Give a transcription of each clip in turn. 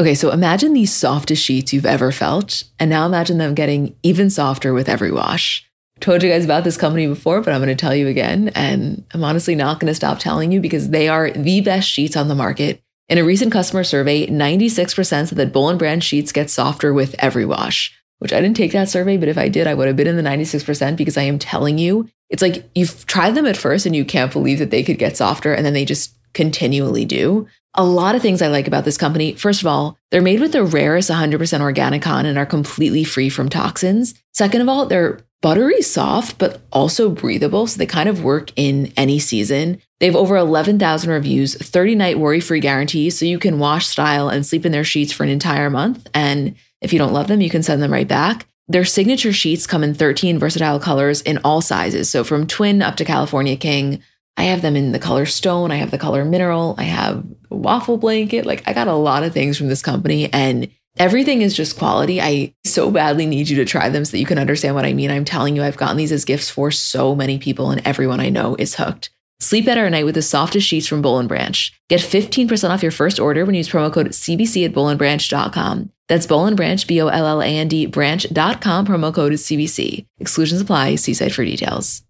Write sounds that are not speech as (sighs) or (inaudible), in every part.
Okay, so imagine the softest sheets you've ever felt, and now imagine them getting even softer with every wash. Told you guys about this company before, but I'm going to tell you again, and I'm honestly not going to stop telling you because they are the best sheets on the market. In a recent customer survey, 96% said that Boll and Branch sheets get softer with every wash, which I didn't take that survey, but if I did, I would have been in the 96% because I am telling you, it's like you've tried them at first and you can't believe that they could get softer, and then they just continually do. A lot of things I like about this company. First of all, they're made with the rarest 100% organic cotton and are completely free from toxins. Second of all, they're buttery soft, but also breathable. So they kind of work in any season. They have over 11,000 reviews, 30 night worry free guarantees. So you can wash, style, and sleep in their sheets for an entire month. And if you don't love them, you can send them right back. Their signature sheets come in 13 versatile colors in all sizes. So from twin up to California King. I have them in the color stone. I have the color mineral. I have waffle blanket. Like I got a lot of things from this company and everything is just quality. I so badly need you to try them so that you can understand what I mean. I'm telling you, I've gotten these as gifts for so many people and everyone I know is hooked. Sleep better at night with the softest sheets from Boll and Branch. Get 15% off your first order when you use promo code CBC at bollandbranch.com. That's Boll and Branch, B O L L A N D, branch.com, promo code is CBC. Exclusions apply. See site for details.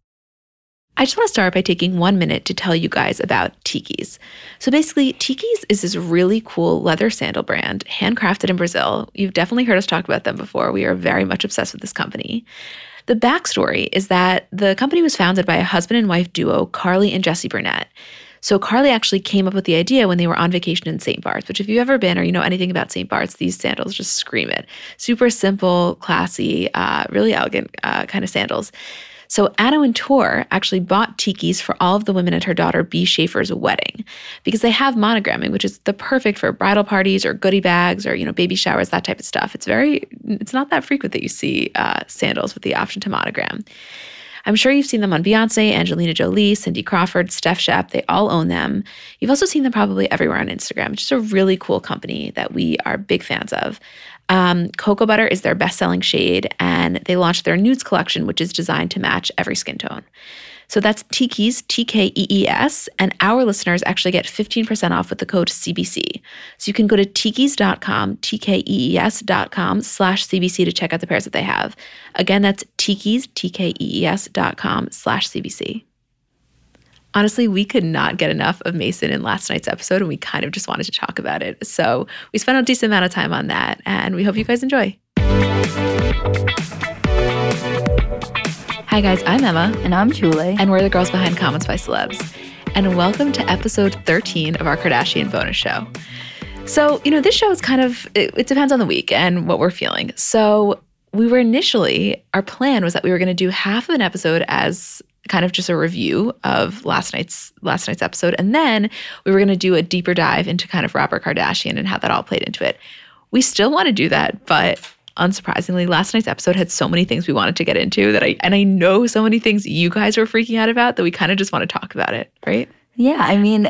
I just want to start by taking one minute to tell you guys about TKEES. So basically, TKEES is this really cool leather sandal brand, handcrafted in Brazil. You've definitely heard us talk about them before. We are very much obsessed with this company. The backstory is that the company was founded by a husband and wife duo, Carly and Jesse Burnett. So Carly actually came up with the idea when they were on vacation in St. Bart's, which if you've ever been or you know anything about St. Bart's, these sandals just scream it. Super simple, classy, uh, really elegant uh, kind of sandals. So Anna Wintour actually bought TKEES for all of the women at her daughter Bee Shaffer's wedding because they have monogramming, which is the perfect for bridal parties or goodie bags or you know baby showers, that type of stuff. It's very, it's not that frequent that you see uh, sandals with the option to monogram. I'm sure you've seen them on Beyonce, Angelina Jolie, Cindy Crawford, Steph Shep. They all own them. You've also seen them probably everywhere on Instagram. Just a really cool company that we are big fans of. Um, Cocoa Butter is their best selling shade, and they launched their nudes collection, which is designed to match every skin tone. So that's TKEES, T K E E S, and our listeners actually get 15% off with the code CBC. So you can go to tkees.com, T K E E S.com slash CBC to check out the pairs that they have. Again, that's TKEES, T K E E S.com slash CBC. Honestly, we could not get enough of Mason in last night's episode, and we kind of just wanted to talk about it. So we spent a decent amount of time on that, and we hope you guys enjoy. Hi, guys, I'm Emma. And I'm Julie. And we're the girls behind Comments by Celebs. And welcome to episode 13 of our Kardashian bonus show. So, you know, this show is kind of, it, it depends on the week and what we're feeling. So, we were initially, our plan was that we were going to do half of an episode as kind of just a review of last night's last night's episode and then we were going to do a deeper dive into kind of Robert Kardashian and how that all played into it. We still want to do that, but unsurprisingly, last night's episode had so many things we wanted to get into that I and I know so many things you guys were freaking out about that we kind of just want to talk about it, right? Yeah, I mean,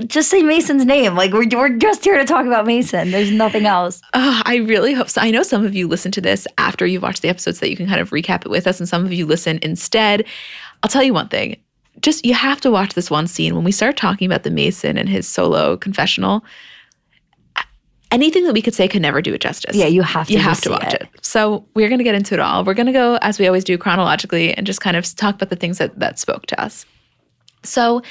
(laughs) just say Mason's name. Like we're we're just here to talk about Mason. There's nothing else. Uh, I really hope so. I know some of you listen to this after you've watched the episodes that you can kind of recap it with us, and some of you listen instead. I'll tell you one thing. Just you have to watch this one scene when we start talking about the Mason and his solo confessional anything that we could say could never do it justice. Yeah, you have to. You have to watch it. it. So we're going to get into it all. We're going to go as we always do chronologically and just kind of talk about the things that that spoke to us. So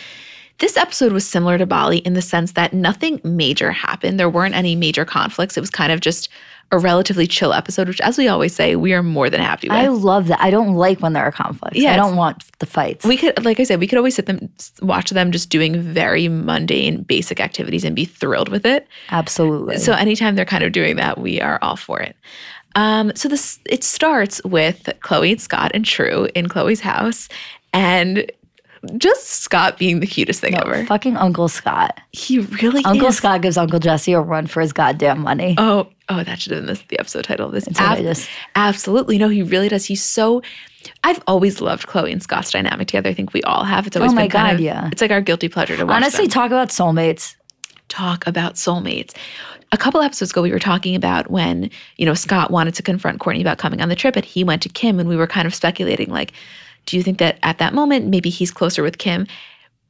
this episode was similar to Bali in the sense that nothing major happened. There weren't any major conflicts. It was kind of just a relatively chill episode, which, as we always say, we are more than happy with. I love that. I don't like when there are conflicts. Yes. I don't want the fights. We could, like I said, we could always sit them, watch them just doing very mundane, basic activities and be thrilled with it. Absolutely. So anytime they're kind of doing that, we are all for it. Um, so this it starts with Khloe and Scott and True in Khloe's house, and just Scott being the cutest thing no, ever. Fucking Uncle Scott. He really Uncle is. Scott gives Uncle Jesse a run for his goddamn money. Oh, oh, that should have been this, the episode title of this. Ab- absolutely. No, he really does. He's so I've always loved Khloe and Scott's dynamic together. I think we all have. It's always oh my been God, of, yeah. It's like our guilty pleasure to watch. Honestly, them. talk about soulmates. Talk about soulmates. A couple episodes ago, we were talking about when, you know, Scott wanted to confront Kourtney about coming on the trip, and he went to Kim, and we were kind of speculating, like, do you think that at that moment maybe he's closer with Kim?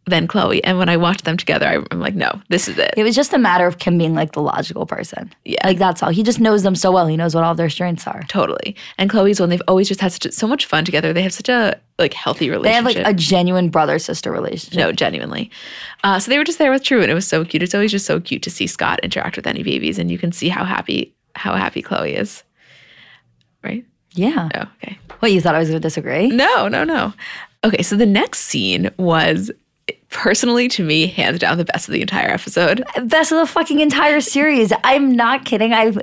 than Khloe. And when I watched them together, I, I'm like, no, this is it. It was just a matter of Kim being like the logical person. Yeah. Like that's all. He just knows them so well. He knows what all their strengths are. Totally. And Khloe's one, they've always just had such, so much fun together. They have such a like healthy relationship. They have like a genuine brother sister relationship. no, genuinely. Uh, so they were just there with True, and it was so cute. It's always just so cute to see Scott interact with any babies, and you can see how happy how happy Khloe is. Right? Yeah. Oh, okay. What you thought I was going to disagree? No, no, no. Okay, so the next scene was personally to me hands down the best of the entire episode. Uh, best of the fucking entire series. I'm not kidding. I've.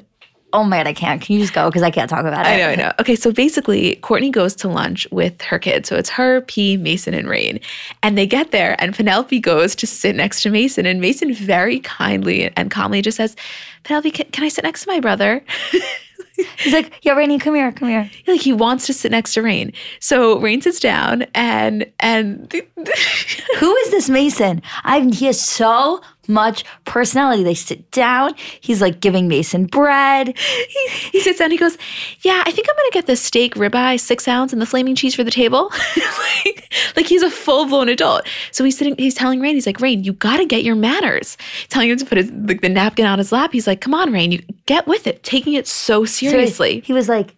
Oh man, I can't. Can you just go? Because I can't talk about it. I know, I know. Okay, so basically, Kourtney goes to lunch with her kids. So it's her, P, Mason, and Rain. And they get there, and Penelope goes to sit next to Mason. And Mason very kindly and calmly just says, Penelope, can, can I sit next to my brother? (laughs) He's like, yeah, Rainy, come here, come here. like he wants to sit next to Rain. So Rain sits down, and and (laughs) Who is this Mason? I he has so much personality. They sit down. He's like giving Mason bread. he, he sits down. He goes, "Yeah, I think I'm gonna get the steak ribeye, six ounce, and the flaming cheese for the table." (laughs) like, like he's a full blown adult. So he's sitting. He's telling Rain, he's like, "Rain, you got to get your manners." Telling him to put his like the napkin on his lap. He's like, "Come on, Rain, you get with it." Taking it so So he- seriously. he was like,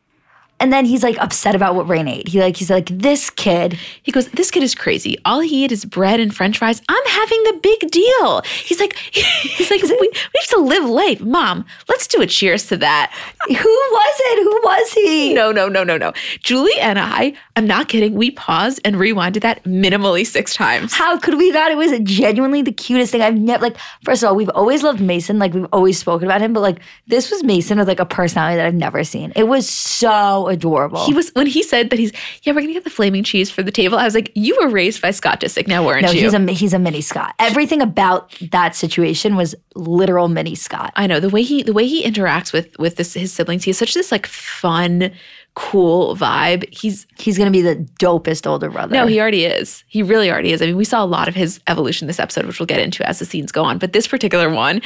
and then he's like upset about what Rain ate. He like he's like this kid. He goes, This kid is crazy. All he ate is bread and french fries. I'm having the big deal. He's like, (laughs) he's like, we, we have to live life. Mom, let's do a cheers to that. Who was it? Who was he? No, no, no, no, no. Julie and I, I'm not kidding. We paused and rewinded that minimally six times. How could we not? It was genuinely the cutest thing. I've never like. First of all, we've always loved Mason. Like we've always spoken about him, but like this was Mason with like a personality that I've never seen. It was so adorable. He was when he said that he's yeah we're gonna get the flaming cheese for the table. I was like, you were raised by Scott Disick, now weren't no, you? he's a he's a mini Scott. Everything about that situation was literal mini Scott. I know the way he the way he interacts with with this his siblings. He has such this like fun, cool vibe. He's He's gonna be the dopest older brother. No, he already is. He really already is. I mean, we saw a lot of his evolution this episode, which we'll get into as the scenes go on. But this particular one,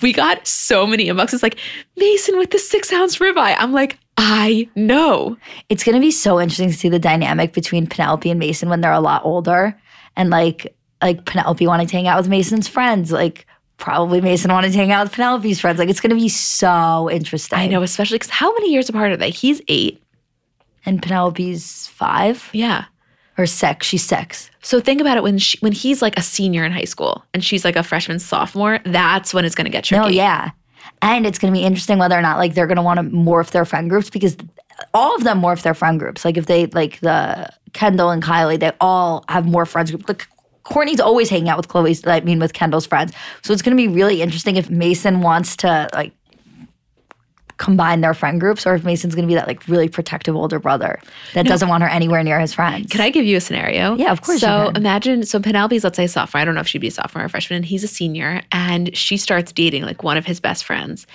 we got so many inboxes like Mason with the six ounce ribeye. I'm like, I know. it's gonna be so interesting to see the dynamic between Penelope and Mason when they're a lot older, and like like Penelope wanting to hang out with Mason's friends, like probably Mason wanted to hang out with Penelope's friends. Like it's gonna be so interesting. I know, especially because how many years apart are they? He's eight. And Penelope's five Yeah. or six. She's six. So think about it when she, when he's like a senior in high school and she's like a freshman sophomore. That's when it's going to get tricky. No, yeah. And it's going to be interesting whether or not like they're going to want to morph their friend groups because all of them morph their friend groups. Like if they like the Kendall and Kylie, they all have more friends groups. Like Kourtney's always hanging out with Khloe's. I mean, with Kendall's friends. So it's going to be really interesting if Mason wants to like combine their friend groups, or if Mason's going to be that like really protective older brother that doesn't want her anywhere near his friends. Can I give you a scenario? Yeah, of course So imagine, so Penelope's, let's say, a sophomore. I don't know if she'd be a sophomore or a freshman, and he's a senior, and she starts dating like one of his best friends.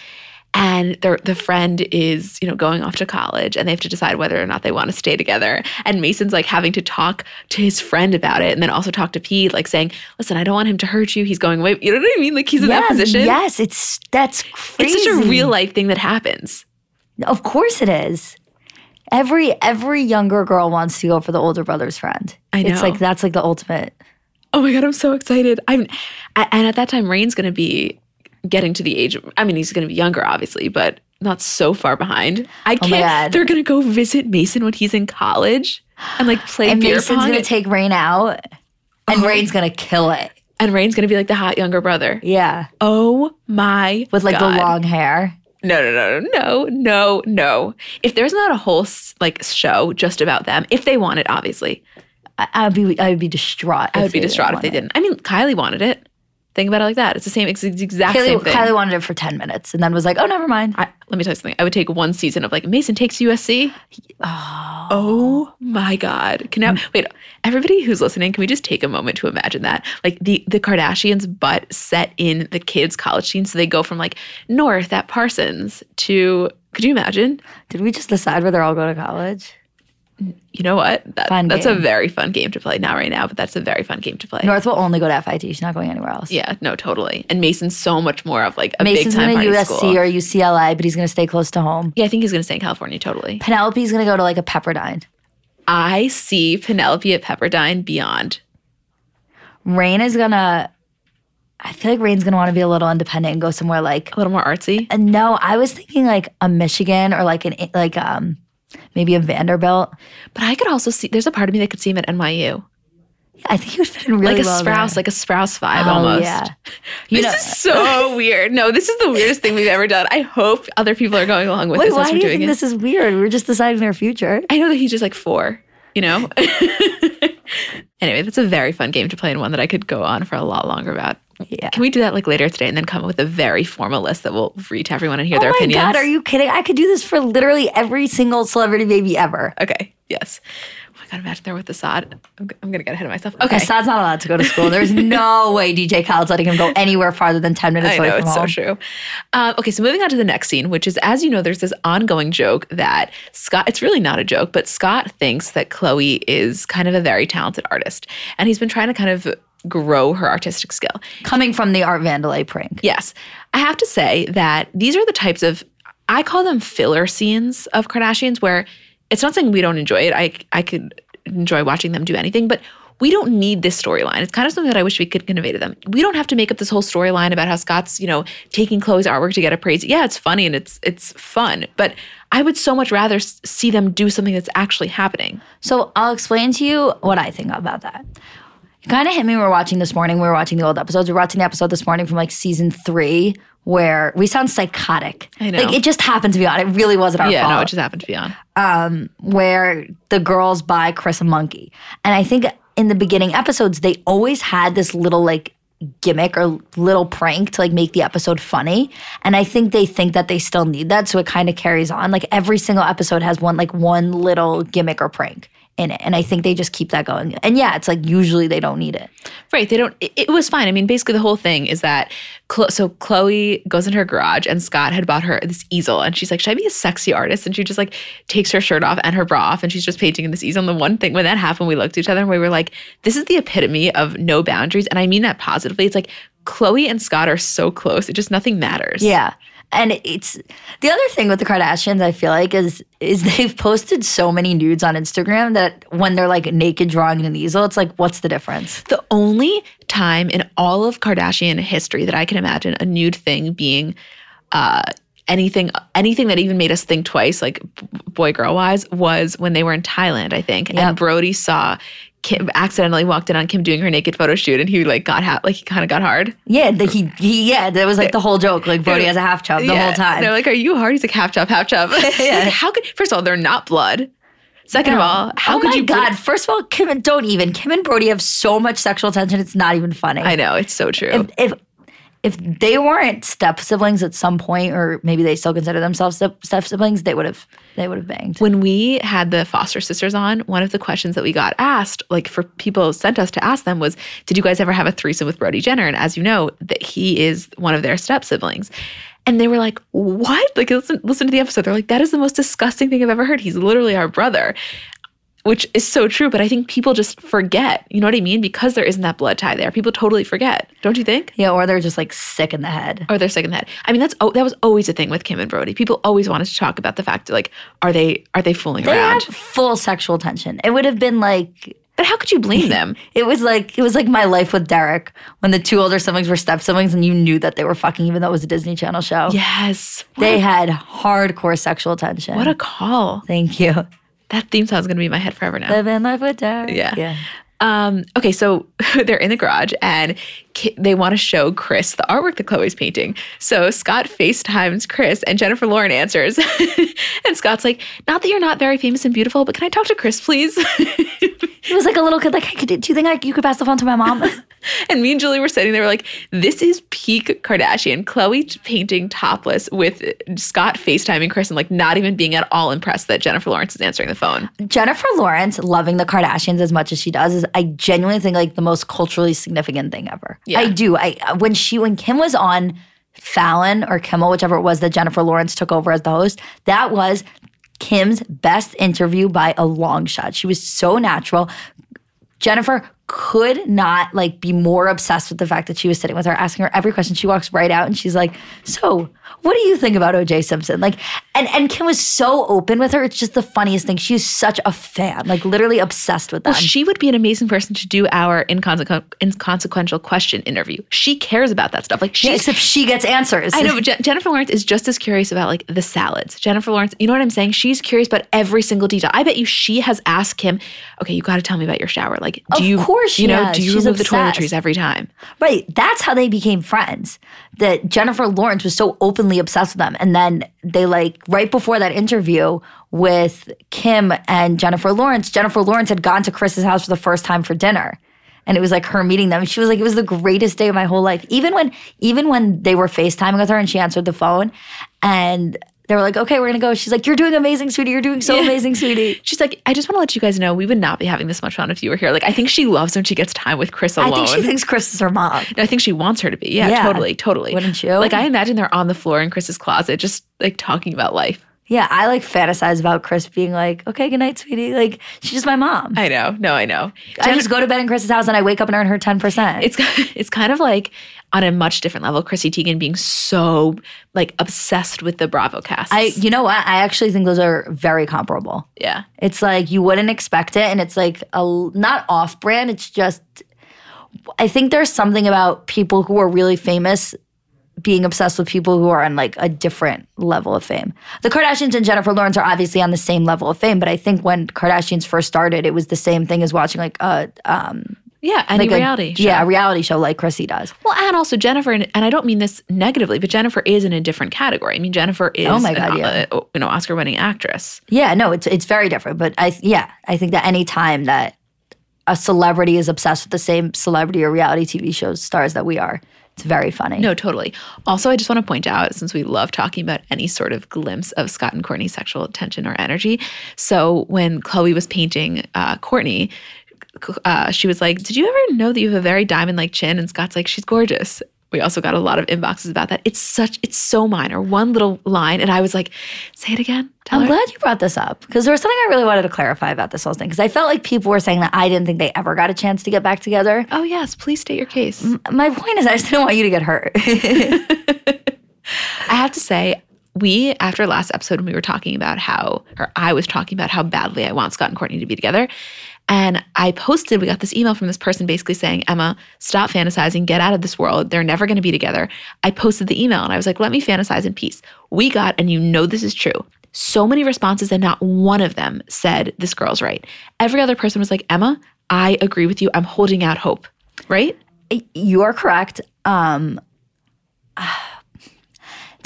And the the friend is, you know, going off to college, and they have to decide whether or not they want to stay together. And Mason's like having to talk to his friend about it, and then also talk to Pete, like saying, "Listen, I don't want him to hurt you. He's going away." You know what I mean? Like he's in that Yeah, position. Yes, it's that's crazy. It's such a real life thing that happens. Of course it is. Every every younger girl wants to go for the older brother's friend. I know It's like that's like the ultimate. Oh my god, I'm so excited. I'm and at that time Rain's going to be getting to the age of, I mean, he's going to be younger obviously, but not so far behind. I Oh can't they're going to go visit Mason when he's in college and like play And beer Mason's gonna and, take Rain out, and uh-huh. Rain's gonna kill it. and Rain's going to be like the hot younger brother. Yeah, Oh my with like God. the long hair. No, no, no, no, no, no. If there's not a whole like show just about them, if they want it obviously, I, I'd be I would be distraught. I would be distraught if they didn't. I mean, Kylie wanted it. Think about it like that. It's the same it's the exact Kylie, same thing. Kylie wanted it for ten minutes and then was like, "Oh, never mind." I, let me tell you something. I would take one season of like Mason takes USC. Oh. oh, my God. Can now wait, everybody who's listening, can we just take a moment to imagine that? Like the the Kardashians' butt set in the kids' college scene. So they go from like north at Parsons to could you imagine? Did we just decide where they're all going to college? You know what? That, Fun that's a very fun game to play. Not right now, but that's a very fun game to play. North will only go to FIT. She's not going anywhere else. yeah, no, totally. And Mason's so much more of like a Mason's big time going to USC school. or UCLA, but he's going to stay close to home. yeah, I think he's gonna stay in California. Totally. Penelope's going to go to like a Pepperdine. I see Penelope at Pepperdine beyond. Rain is gonna. I feel like Rain's gonna want to be a little independent and go somewhere like. A little more artsy. And no, I was thinking like a Michigan or like an like um maybe a Vanderbilt. But I could also see, there's a part of me that could see him at NYU. Yeah, I think he would fit in really like a well Sprouse, there. like a Sprouse vibe Oh, almost. yeah. (laughs) You This know- is so (laughs) weird. No, this is the weirdest thing we've ever done. I hope other people are going along with Wait, this why as do you doing think it. this is weird? We're just deciding their future. I know that he's just like four, you know? (laughs) anyway, that's a very fun game to play and one that I could go on for a lot longer about. Yeah. Can we do that like later today and then come up with a very formal list that we'll read to everyone and hear Oh their my god, are you kidding? I could do this for literally every single celebrity baby ever. Okay, yes. Oh my god, imagine they're with Asahd. I'm, g- I'm gonna get ahead of myself. Okay. Asahd's not allowed to go to school. There's (laughs) no way DJ Khaled's letting him go anywhere farther than 10 minutes I away know, from it's home. so true. Um, okay, so moving on to the next scene, which is, as you know, there's this ongoing joke that Scott, it's really not a joke, but Scott thinks that Khloe is kind of a very talented artist. And he's been trying to kind of grow her artistic skill. Coming from the Art Vandelay prank. Yes. I have to say that these are the types of I call them filler scenes of Kardashians where it's not saying we don't enjoy it. I I could enjoy watching them do anything, but we don't need this storyline. It's kind of something that I wish we could convey to them. We don't have to make up this whole storyline about how Scott's, you know, taking Khloe's artwork to get a praise. Yeah, it's funny and it's it's fun, but I would so much rather see them do something that's actually happening. So I'll explain to you what I think about that. It kind of hit me. We were watching this morning. We were watching the old episodes. We were watching the episode this morning from like season three, where we sound psychotic. I know. Like it just happened to be on. It really wasn't our yeah, fault. no, it just happened to be on. Um, where the girls buy Kris a monkey. And I think in the beginning episodes, they always had this little like gimmick or little prank to like make the episode funny. And I think they think that they still need that. So it kind of carries on. Like every single episode has one like one little gimmick or prank in it. And I think they just keep that going. And yeah, it's like usually they don't need it. Right. They don't. It, it was fine. I mean, basically, the whole thing is that Chlo- so Khloe goes in her garage, and Scott had bought her this easel, and she's like, "Should I be a sexy artist?" And she just like takes her shirt off and her bra off, and she's just painting in this easel. And the one thing when that happened, we looked at each other and we were like, "This is the epitome of no boundaries," and I mean that positively. It's like Khloe and Scott are so close; it just nothing matters. Yeah. And it's the other thing with the Kardashians, I feel like, is is (laughs) they've posted so many nudes on Instagram that when they're like naked drawing in an easel, it's like, what's the difference? The only time in all of Kardashian history that I can imagine a nude thing being uh, anything anything that even made us think twice, like boy girl wise, was when they were in Thailand, I think. Yep. And Brody saw Kim accidentally walked in on Kim doing her naked photo shoot, and he like got ha- like he kind of got hard Yeah, the, he, he yeah, that was like the whole joke. Like Brody has a half chub the Yeah. whole time. They're like, "Are you hard?" He's like, "Half chop, half chop." (laughs) Yeah. Like, how could? First of all, they're not blood. Second of all, how oh could you? god! First of all, Kim and don't even Kim and Brody have so much sexual tension. It's not even funny. I know it's so true. if if if they weren't step siblings at some point, or maybe they still consider themselves step, siblings, they would have they would have banged. when we had the foster sisters on, one of the questions that we got asked, like for people sent us to ask them, was, "Did you guys ever have a threesome with Brody Jenner?" And as you know, that he is one of their step siblings. And they were like, "What?" Like listen, listen to the episode. They're like, "That is the most disgusting thing I've ever heard. He's literally our brother." Which is so true, but I think people just forget. You know what I mean? Because there isn't that blood tie there, people totally forget. Don't you think? Yeah, or they're just like sick in the head. Or they're sick in the head. I mean, that's oh, that was always a thing with Kim and Brody. People always wanted to talk about the fact that like, are they are they fooling around? They around? had full sexual tension. It would have been like But how could you blame them? (laughs) it was like it was like my life with Derek when the two older siblings were step siblings and you knew that they were fucking even though it was a Disney Channel show. yes. What They a, had hardcore sexual tension. what a call. Thank you. That theme song is going to be in my head forever now. Living life with Derek. Yeah. Yeah. Um, okay, so (laughs) they're in the garage and Ki- they want to show Kris the artwork that Khloe's painting. So Scott FaceTimes Kris and Jennifer Lawrence answers. (laughs) and Scott's like, Not that you're not very famous and beautiful, but can I talk to Kris, please? (laughs) He was like a little kid, like, hey, could, do you think I, you could pass the phone to my mom? (laughs) and me and Julie were sitting there, we're like, This is peak Kardashian. Khloe painting topless with Scott FaceTiming Kris and like not even being at all impressed that Jennifer Lawrence is answering the phone. Jennifer Lawrence loving the Kardashians as much as she does is, I genuinely think, like the most culturally significant thing ever. Yeah. I do. I when she when Kim was on Fallon or Kimmel, whichever it was that Jennifer Lawrence took over as the host, that was Kim's best interview by a long shot. She was so natural. Jennifer could not like be more obsessed with the fact that she was sitting with her, asking her every question. She walks right out and she's like, "So, what do you think about OJ Simpson?" Like, and and Kim was so open with her. It's just the funniest thing. She's such a fan, like literally obsessed with them. Well, she would be an amazing person to do our inconsequential, inconsequential question interview. She cares about that stuff. Like, Yeah, except she gets answers. I know, but Je- Jennifer Lawrence is just as curious about like the salads. Jennifer Lawrence, you know what I'm saying? She's curious about every single detail. I bet you she has asked him, "Okay, you got to tell me about your shower. Like, do Of you, course she you know, has. do you She's remove the toiletries every time?" Right. That's how they became friends. That Jennifer Lawrence was so openly obsessed with them. And then they like right before that interview with Kim and Jennifer Lawrence, Jennifer Lawrence had gone to Kris's house for the first time for dinner. And it was like her meeting them. She was like, it was the greatest day of my whole life. Even when even when they were FaceTiming with her and she answered the phone and they were like, okay, we're gonna go. She's like, You're doing amazing, sweetie. You're doing so Yeah. amazing, sweetie. (laughs) She's like, "I just want to let you guys know we would not be having this much fun if you were here." Like, I think she loves when she gets time with Kris alone. I think she thinks Kris is her mom. I think she wants her to be. Yeah, Yeah. totally, totally. Wouldn't you? Like, I imagine they're on the floor in Kris's closet, just like talking about life. Yeah, I like fantasize about Kris being like, okay, good night, sweetie. Like, she's just my mom. I know. No, I know. I just go to bed in Kris's house and I wake up and earn her 10%. it's it's kind of like on a much different level. Chrissy Teigen being so like obsessed with the Bravo cast. I, you know what? I actually think those are very comparable. yeah. It's like you wouldn't expect it, and it's like a not off brand. It's just, I think there's something about people who are really famous being obsessed with people who are on like a different level of fame. The Kardashians and Jennifer Lawrence are obviously on the same level of fame, but I think when Kardashians first started, it was the same thing as watching like a um Yeah, any like a- reality. show. yeah, a reality show like Chrissy does. Well, and also Jennifer, and, and I don't mean this negatively, but Jennifer is in a different category. I mean, Jennifer is, Oh my an, God, yeah. uh, you know, Oscar-winning actress. Yeah, no, it's it's very different. But I yeah, I think that any time that a celebrity is obsessed with the same celebrity or reality TV show stars that we are, it's very funny. No, totally. Also, I just want to point out, since we love talking about any sort of glimpse of Scott and Kourtney's sexual tension or energy. So when Khloe was painting uh, Kourtney, uh, she was like, "Did you ever know that you have a very diamond-like chin?" And Scott's like, "She's gorgeous." We also got a lot of inboxes about that. It's such, it's so minor, one little line, and I was like, "Say it again." Tell I'm glad you brought this up because there was something I really wanted to clarify about this whole thing because I felt like people were saying that I didn't think they ever got a chance to get back together. Oh yes, please state your case. My point is, I just didn't want you to get hurt. (laughs) (laughs) I have to say, we after last episode when we were talking about how, or I was talking about how badly I want Scott and Kourtney to be together, and I posted, we got this email from this person basically saying, Emma, stop fantasizing, get out of this world. They're never going to be together. I posted the email and I was like, let me fantasize in peace. We got, and you know this is true, so many responses, and not one of them said, this girl's right. Every other person was like, Emma, I agree with you. I'm holding out hope, right? you are correct. Um,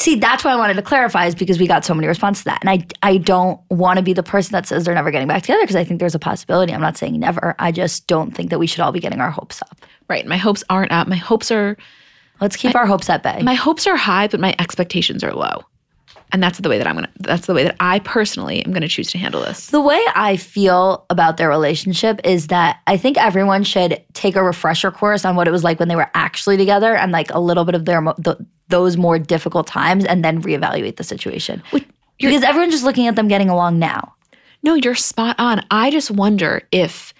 see, that's why I wanted to clarify is because we got so many responses to that, and I I don't want to be the person that says they're never getting back together because I think there's a possibility. I'm not saying never. I just don't think that we should all be getting our hopes up. Right. My hopes aren't up. My hopes are Let's keep our hopes at bay. my hopes are high, but my expectations are low. And that's the way that I'm gonna that's the way that I personally am gonna choose to handle this. The way I feel about their relationship is that I think everyone should take a refresher course on what it was like when they were actually together and like a little bit of their mo- th- those more difficult times and then reevaluate the situation. Because everyone's just looking at them getting along now. No, you're spot on. I just wonder if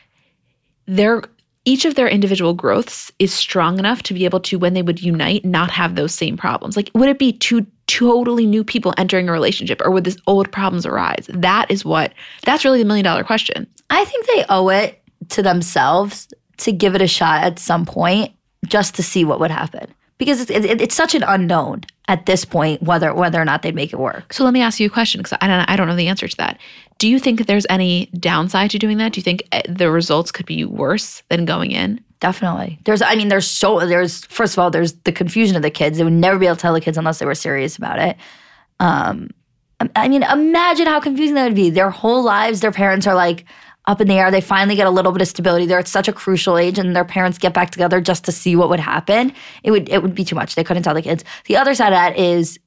their each of their individual growths is strong enough to be able to, when they would unite, not have those same problems. Like, would it be two totally new people entering a relationship, or would this old problems arise? That is what. That's really the million dollar question. I think they owe it to themselves to give it a shot at some point just to see what would happen. Because it's, it, it's such an unknown at this point whether whether or not they'd make it work. So let me ask you a question because I don't, I don't know the answer to that. Do you think that there's any downside to doing that? Do you think eh, the results could be worse than going in? Definitely. There's I mean there's so there's first of all there's the confusion of the kids. They would never be able to tell the kids unless they were serious about it. Um I mean imagine how confusing that would be. Their whole lives their parents are like up in the air. They finally get a little bit of stability. They're at such a crucial age and their parents get back together just to see what would happen. It would it would be too much. They couldn't tell the kids. The other side of that is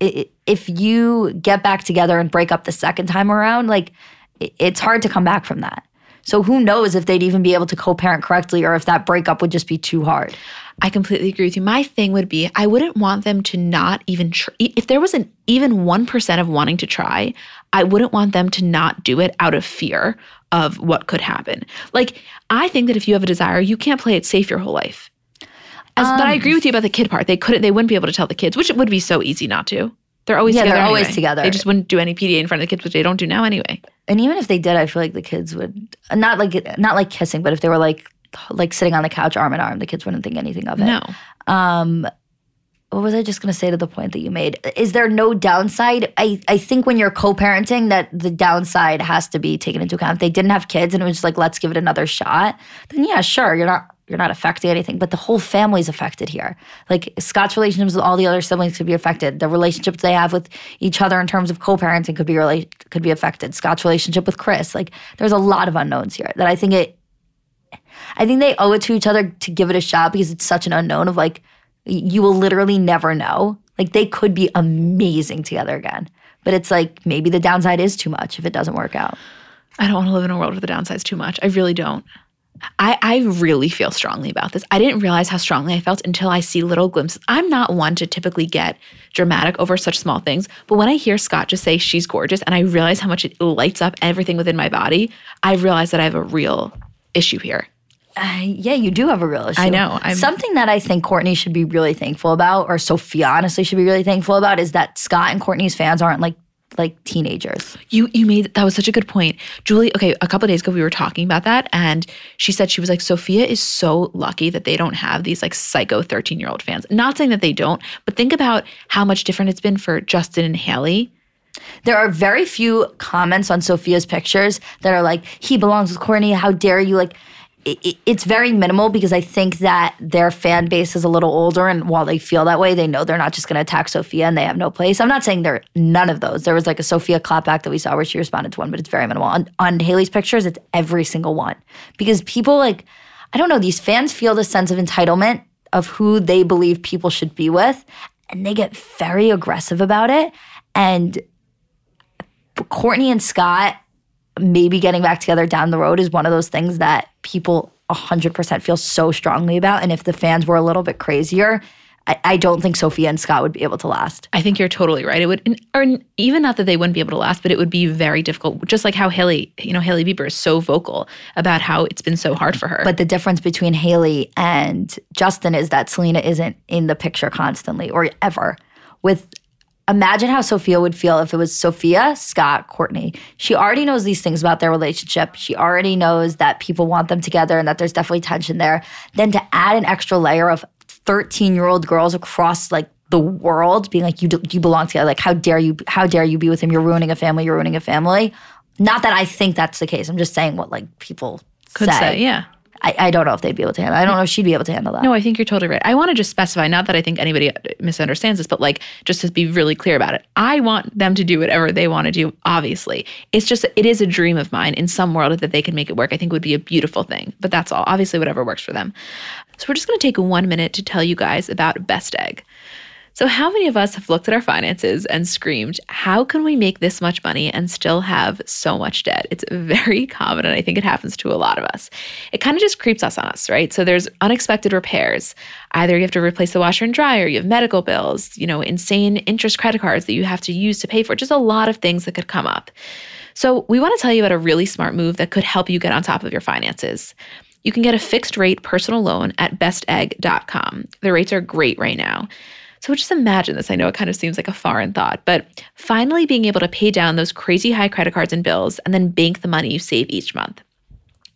if you get back together and break up the second time around, like it's hard to come back from that. So who knows if they'd even be able to co-parent correctly or if that breakup would just be too hard. I completely agree with you. My thing would be I wouldn't want them to not even if there was an even 1% of wanting to try, I wouldn't want them to not do it out of fear of what could happen. Like I think that if you have a desire, you can't play it safe your whole life. As, but I Um, agree with you about the kid part. They couldn't they wouldn't be able to tell the kids, which it would be so easy not to. They're always Yeah, together. they're always together. They just wouldn't do any PDA in front of the kids, which they don't do now anyway. And even if they did, I feel like the kids would not like not like kissing, but if they were like like sitting on the couch arm in arm, the kids wouldn't think anything of it. No. Um, what was I just going to say to the point that you made? Is there no downside? I, I think when you're co-parenting, that the downside has to be taken into account. If they didn't have kids and it was just like let's give it another shot, then yeah, sure, you're not you're not affecting anything, but the whole family's affected here. Like Scott's relationships with all the other siblings could be affected. The relationships they have with each other in terms of co-parenting could be rela- could be affected. Scott's relationship with Kris, like there's a lot of unknowns here that I think it I think they owe it to each other to give it a shot because it's such an unknown of like you will literally never know. Like they could be amazing together again. But it's like maybe the downside is too much if it doesn't work out. I don't want to live in a world where the downside's too much. I really don't. I, I really feel strongly about this. I didn't realize how strongly I felt until I see little glimpses. I'm not one to typically get dramatic over such small things, but when I hear Scott just say she's gorgeous and I realize how much it lights up everything within my body, I realize that I have a real issue here. Uh, yeah, you do have a real issue. I know, I'm- Something that I think Kourtney should be really thankful about, or Sofia honestly should be really thankful about, is that Scott and Kourtney's fans aren't like like teenagers. You you made that was such a good point. Julie, okay, a couple days ago we were talking about that and she said she was like Sofia is so lucky that they don't have these like psycho 13-year-old fans. Not saying that they don't, but think about how much different it's been for Justin and Hailey. There are very few comments on Sofia's pictures that are like, he belongs with Kourtney. How dare you? Like, it, it- it's very minimal because I think that their fan base is a little older. And while they feel that way, they know they're not just going to attack Sofia and they have no place. I'm not saying there are none of those. There was like a Sofia clapback that we saw where she responded to one, but it's very minimal. On, on Hailey's pictures, it's every single one because people like, I don't know, these fans feel this sense of entitlement of who they believe people should be with. And they get very aggressive about it. And Kourtney and Scott maybe getting back together down the road is one of those things that people 100% feel so strongly about. And if the fans were a little bit crazier, I, I don't think Sofia and Scott would be able to last. I think you're totally right. It would, or even not that they wouldn't be able to last, but it would be very difficult. Just like how Hailey, you know, Hailey Bieber is so vocal about how it's been so hard for her. But the difference between Hailey and Justin is that Selena isn't in the picture constantly or ever. With imagine how Sofia would feel if it was Sofia, Scott, Kourtney. She already knows these things about their relationship. She already knows that people want them together and that there's definitely tension there. Then to add an extra layer of 13 year old girls across like the world being like you do, you belong together like how dare you how dare you be with him you're ruining a family you're ruining a family not that i think that's the case i'm just saying what like people could say, yeah. I, I don't know if they'd be able to handle. I don't know if she'd be able to handle that. No, I think you're totally right. I want to just specify, not that I think anybody uh, misunderstands this, but like just to be really clear about it. I want them to do whatever they want to do, obviously. It's just, it is a dream of mine in some world that they can make it work. I think would be a beautiful thing, but that's all. Obviously, whatever works for them. So we're just going to take one minute to tell you guys about Best Egg. So, how many of us have looked at our finances and screamed, How can we make this much money and still have so much debt? It's very (laughs) common, and I think it happens to a lot of us. It kind of just creeps us on us, right? So, there's unexpected repairs. Either you have to replace the washer and dryer, you have medical bills, you know, insane interest credit cards that you have to use to pay for, just a lot of things that could come up. So, we want to tell you about a really smart move that could help you get on top of your finances. You can get a fixed rate personal loan at bestegg.com. The rates are great right now. So just imagine this. I know it kind of seems like a foreign thought, but finally being able to pay down those crazy high credit cards and bills and then bank the money you save each month.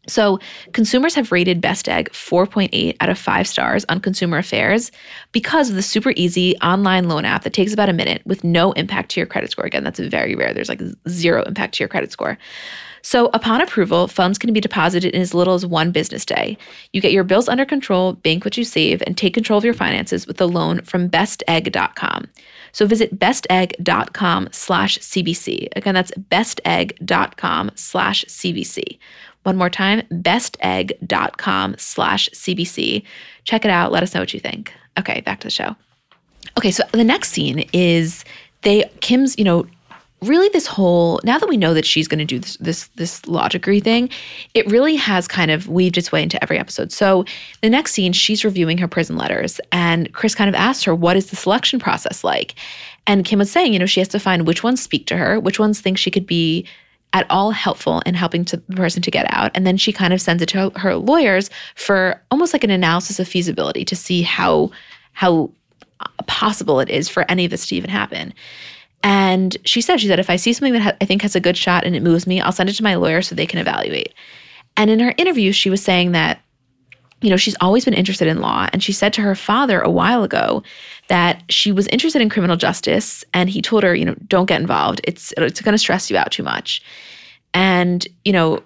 So, consumers have rated Best Egg 4.8 out of 5 stars on Consumer Affairs because of the super easy online loan app that takes about a minute with no impact to your credit score. Again, that's very rare. There's like zero impact to your credit score. So, upon approval, funds can be deposited in as little as one business day. You get your bills under control, bank what you save, and take control of your finances with a loan from bestegg.com. So visit bestegg.com slash CBC. Again, that's bestegg.com slash CBC. One more time, bestegg.com slash CBC. Check it out. Let us know what you think. Okay, back to the show. Okay, so the next scene is they Kim's, you know, really this whole now that we know that she's going to do this this this law degree thing it really has kind of weaved its way into every episode. So the next scene she's reviewing her prison letters and kris kind of asks her what is the selection process like? And kim was saying you know she has to find which ones speak to her which ones think she could be at all helpful in helping to the person to get out. And then she kind of sends it to her lawyers for almost like an analysis of feasibility to see how how possible it is for any of this to even happen and she said, she said, if I see something that ha- I think has a good shot and it moves me, I'll send it to my lawyer so they can evaluate. And in her interview, she was saying that, you know, she's always been interested in law. And she said to her father a while ago that she was interested in criminal justice. And he told her, you know, don't get involved. It's, it's going to stress you out too much. And, you know,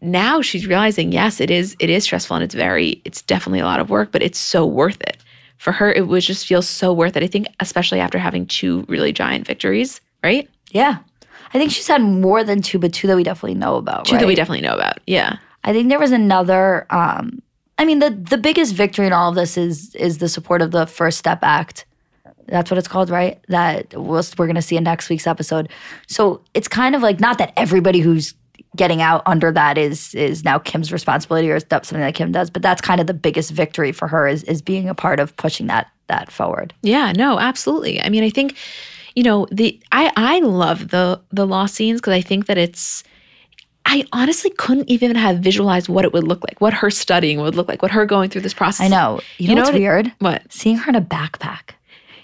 now she's realizing, yes, it is, it is stressful and it's very, it's definitely a lot of work, but it's so worth it for her, it was just feels so worth it. I think, especially after having two really giant victories, right? Yeah. I think she's had more than two, but two that we definitely know about. Two right? that we definitely know about. Yeah. I think there was another. Um, I mean, the the biggest victory in all of this is is the support of the First Step Act. That's what it's called, right? That we're going to see in next week's episode. So it's kind of like not that everybody who's getting out under that is is now Kim's responsibility or is that something that Kim does. But that's kind of the biggest victory for her is is being a part of pushing that that forward. Yeah, no, absolutely. I mean, I think, you know, the I I love the the law scenes because I think that it's I honestly couldn't even have visualized what it would look like, what her studying would look like, what her going through this process. I know. You, you know, know what's what weird? What? Seeing her in a backpack.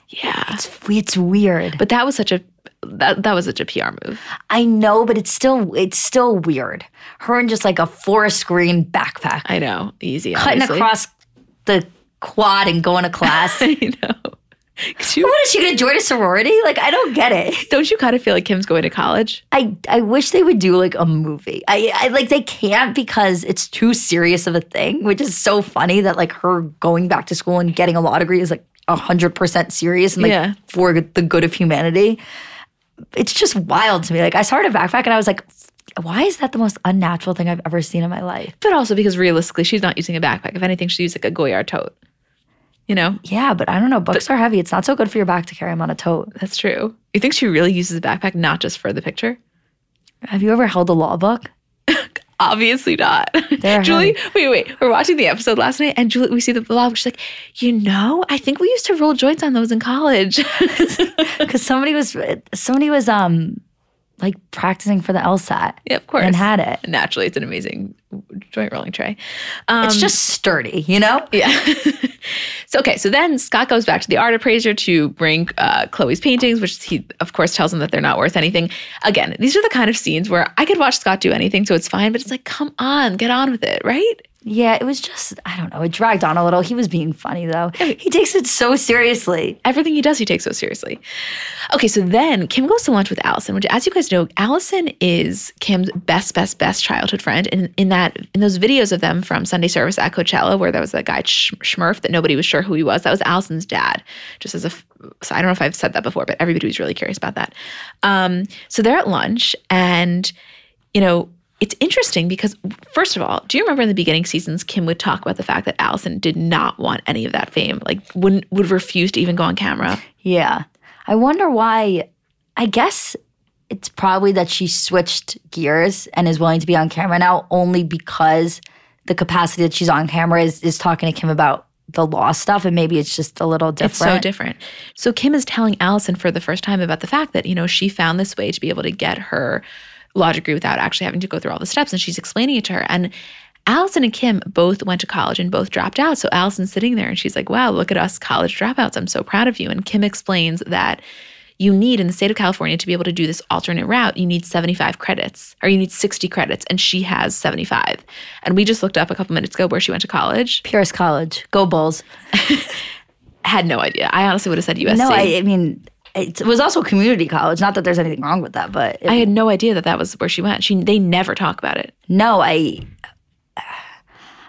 Yeah. It's it's weird. But that was such a that that was such a PR move. I know, but it's still it's still weird. Her in just like a forest green backpack. I know, easy, cutting obviously. across the quad and going to class. (laughs) I know. You, what is she gonna join a sorority? Like I don't get it. Don't you kind of feel like Kim's going to college? I I wish they would do like a movie. I, I like they can't because it's too serious of a thing, which is so funny that like her going back to school and getting a law degree is like hundred percent serious and like yeah. for the good of humanity it's just wild to me. Like I started a backpack and I was like, why is that the most unnatural thing I've ever seen in my life? But also because realistically, she's not using a backpack. If anything, she used like a Goyard tote. You know? Yeah, but I don't know. Books but, are heavy. It's not so good for your back to carry them on a tote. That's true. You think she really uses a backpack not just for the picture? Have you ever held a law book? Obviously not. Julie, wait, wait. We're watching the episode last night, and Julie, we see the vlog. She's like, you know, I think we used to roll joints on those in college (laughs) (laughs) because somebody was somebody was um like practicing for the LSAT. Yeah, of course. And had it. Naturally, it's an amazing joint rolling tray. Um, it's just sturdy, you know? Yeah. (laughs) so, okay. So then Scott goes back to the art appraiser to bring uh, Chloe's paintings, which he, of course, tells him that they're not worth anything. Again, these are the kind of scenes where I could watch Scott do anything, so it's fine, but it's like, come on, get on with it, right? Yeah, it was just, I don't know, it dragged on a little. He was being funny though. He takes it so seriously. Everything he does, he takes so seriously. Okay, so then Kim goes to lunch with Allison, which, as you guys know, Allison is Kim's best, best, best childhood friend. And in that, in those videos of them from Sunday service at Coachella, where there was that guy Schmurf that nobody was sure who he was, that was Allison's dad. Just as a, so I don't know if I've said that before, but everybody was really curious about that. Um, so they're at lunch, and you know, it's interesting because, first of all, do you remember in the beginning seasons, Kim would talk about the fact that Allison did not want any of that fame, like wouldn't would refuse to even go on camera. Yeah, I wonder why. I guess it's probably that she switched gears and is willing to be on camera now only because the capacity that she's on camera is is talking to Kim about the law stuff and maybe it's just a little different. It's so different. So Kim is telling Allison for the first time about the fact that, you know, she found this way to be able to get her degree without actually having to go through all the steps. And she's explaining it to her. And Allison and Kim both went to college and both dropped out. So Allison's sitting there and she's like, wow, look at us college dropouts. I'm so proud of you. And Kim explains that you need in the state of California to be able to do this alternate route, you need 75 credits or you need 60 credits. And she has 75. And we just looked up a couple minutes ago where she went to college. Pierce College. Go Bulls. (laughs) Had no idea. I honestly would have said USC. No, I, I mean, it was also community college. Not that there's anything wrong with that, but it, I had no idea that that was where she went. She they never talk about it. No, I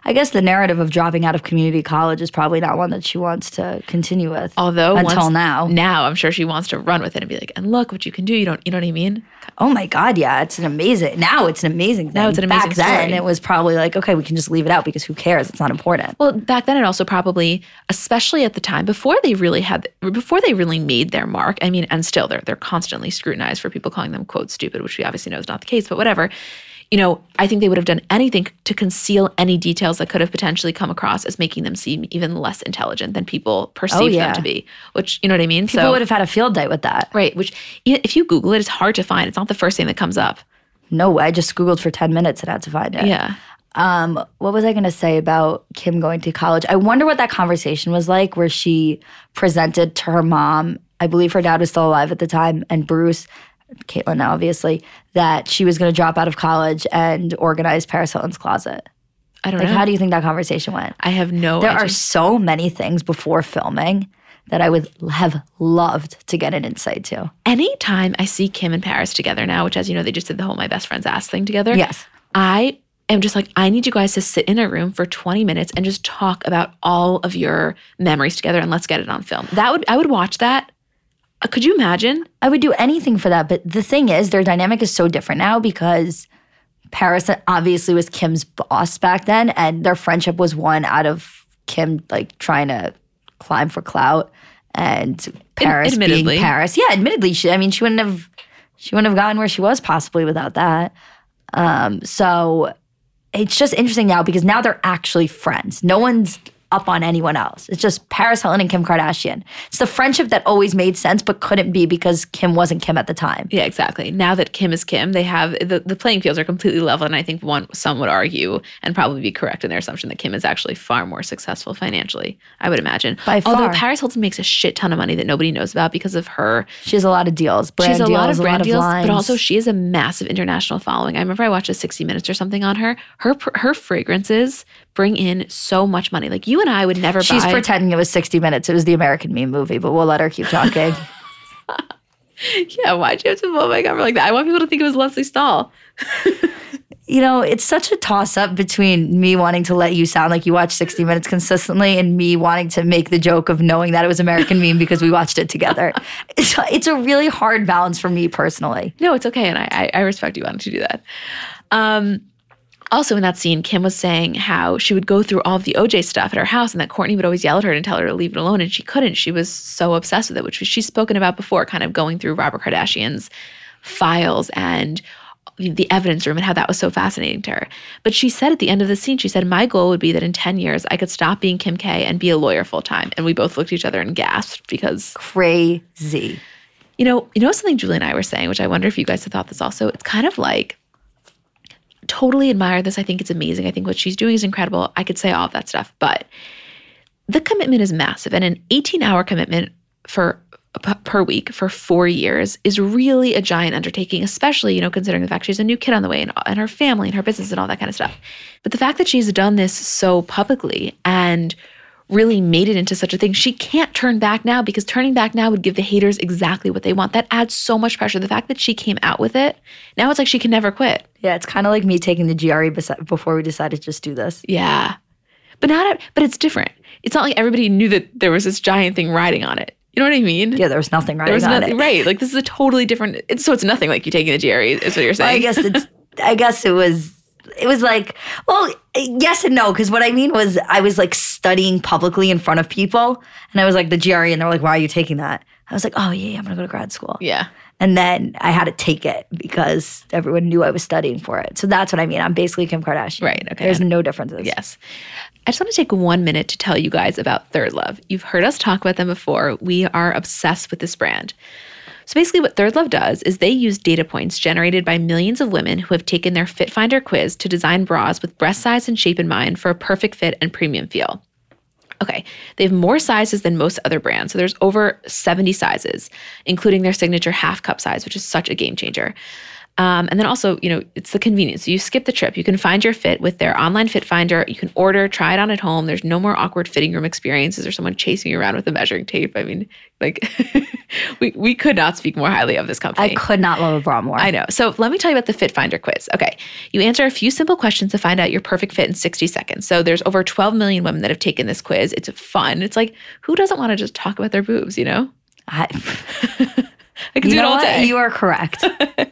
I guess the narrative of dropping out of community college is probably not one that she wants to continue with. Although until once- now. now I'm sure she wants to run with it and be like, and look what you can do. You don't, you know what I mean? Oh my God, yeah, it's an amazing. Now it's an amazing thing. Now it's an amazing Back then, it was probably like, okay, we can just leave it out because who cares? It's not important. Well, back then it also probably, especially at the time before they really had, before they really made their mark. I mean, and still they're they're constantly scrutinized for people calling them quote stupid, which we obviously know is not the case. But whatever, you know, I think they would have done anything to conceal any details that could have potentially come across as making them seem even less intelligent than people perceive Oh, yeah. them to be. Which you know what I mean? People would have had a field day with that. right. Which if you Google it, it's hard to find. It's not the first thing that comes up. No way. I just Googled for 10 minutes and had to find it. Yeah. Um, what was I going to say about Kim going to college? I wonder what that conversation was like where she presented to her mom, I believe her dad was still alive at the time, and Bruce, Caitlyn now obviously, that she was going to drop out of college and organize Paris Hilton's closet. I don't know. Like, know. how do you think that conversation went? I have no. There idea. are so many things before filming that I would have loved to get an insight to. anytime I see Kim and Paris together now, which as you know, they just did the whole my best friend's ass thing together. Yes. I am just like, I need you guys to sit in a room for 20 minutes and just talk about all of your memories together and let's get it on film. That would I would watch that. Uh, Could you imagine? I would do anything for that. But the thing is, their dynamic is so different now because Paris obviously was Kim's boss back then, and their friendship was one out of Kim like trying to climb for clout, and Paris being. Paris. Yeah, admittedly, she. I mean, she wouldn't have. She wouldn't have gotten where she was possibly without that. Um, so it's just interesting now because now they're actually friends. No one's up on anyone else. It's just Paris Hilton and Kim Kardashian. It's the friendship that always made sense but couldn't be because Kim wasn't Kim at the time. Yeah, exactly. Now that Kim is Kim, they have the, the playing fields are completely level. And I think one some would argue and probably be correct in their assumption that Kim is actually far more successful financially, I would imagine. By far. Although. Paris Hilton makes a shit ton of money that nobody knows about because of her She has a lot of deals. Brand She has a deals, lot of brand deals, lines. but also she has a massive international following. I remember I watched a 60 Minutes or something on her. Her her fragrances bring in so much money. Like you and I would never She's buy. pretending it was 60 minutes. It was the American meme movie, but we'll let her keep talking. (laughs) yeah, why'd you have to blow my cover like that? I want people to think it was Lesley Stahl. you know, it's such a toss up between me wanting to let you sound like you watch 60 minutes consistently and me wanting to make the joke of knowing that it was American meme because we watched it together. (laughs) It's, it's a really hard balance for me personally. No, it's okay, and I I, I respect you wanting to do that. Um, also in that scene, Kim was saying how she would go through all of the OJ stuff at her house, and that Kourtney would always yell at her and tell her to leave it alone, and she couldn't. She was so obsessed with it, which she's spoken about before, kind of going through Robert Kardashian's files and the evidence room and how that was so fascinating to her. But she said at the end of the scene, she said, My goal would be that in 10 years, I could stop being Kim K and be a lawyer full time. And we both looked at each other and gasped because Crazy. you know, you know something Julie and I were saying, which I wonder if you guys have thought this also. It's kind of like totally admire this. I think it's amazing. I think what she's doing is incredible. I could say all of that stuff, but the commitment is massive, and an 18-hour commitment for per week for four years is really a giant undertaking, especially you know considering the fact she's a new kid on the way and, and her family and her business and all that kind of stuff. But the fact that she's done this so publicly and really made it into such a thing. She can't turn back now because turning back now would give the haters exactly what they want. That adds so much pressure. The fact that she came out with it, now it's like she can never quit. Yeah, it's kind of like me taking the GRE before we decided to just do this. Yeah. But not but it's different. It's not like everybody knew that there was this giant thing riding on it. You know what I mean? Yeah, there was nothing There riding was on nothing it. right. Like this is a totally different it's so it's nothing like you taking the GRE, is what you're Well, I guess it's. I guess it was. It was like, well, yes and no. Because what I mean was, I was like studying publicly in front of people, and I was like the GRE, and they're like, "Why are you taking that?" I was like, "Oh yeah, yeah, I'm gonna go to grad school." yeah. And then I had to take it because everyone knew I was studying for it. So that's what I mean. I'm basically Kim Kardashian. Right, okay. There's no differences. Yes. I just want to take one minute to tell you guys about ThirdLove. You've heard us talk about them before. We are obsessed with this brand. So basically, what ThirdLove does is they use data points generated by millions of women who have taken their Fit Finder quiz to design bras with breast size and shape in mind for a perfect fit and premium feel. Okay, they have more sizes than most other brands. So there's over 70 sizes, including their signature half cup size, which is such a game changer. Um, and then also, you know, it's the convenience. You skip the trip. You can find your fit with their online fit finder. You can order, try it on at home. There's no more awkward fitting room experiences or someone chasing you around with a measuring tape. I mean, like (laughs) we, we could not speak more highly of this company. I could not love a bra more. I know. So let me tell you about the Fit Finder quiz. Okay. You answer a few simple questions to find out your perfect fit in 60 seconds. So there's over 12 million women that have taken this quiz. It's fun. It's like, who doesn't want to just talk about their boobs, you know? I, (laughs) I can you do it all what? day. You are correct.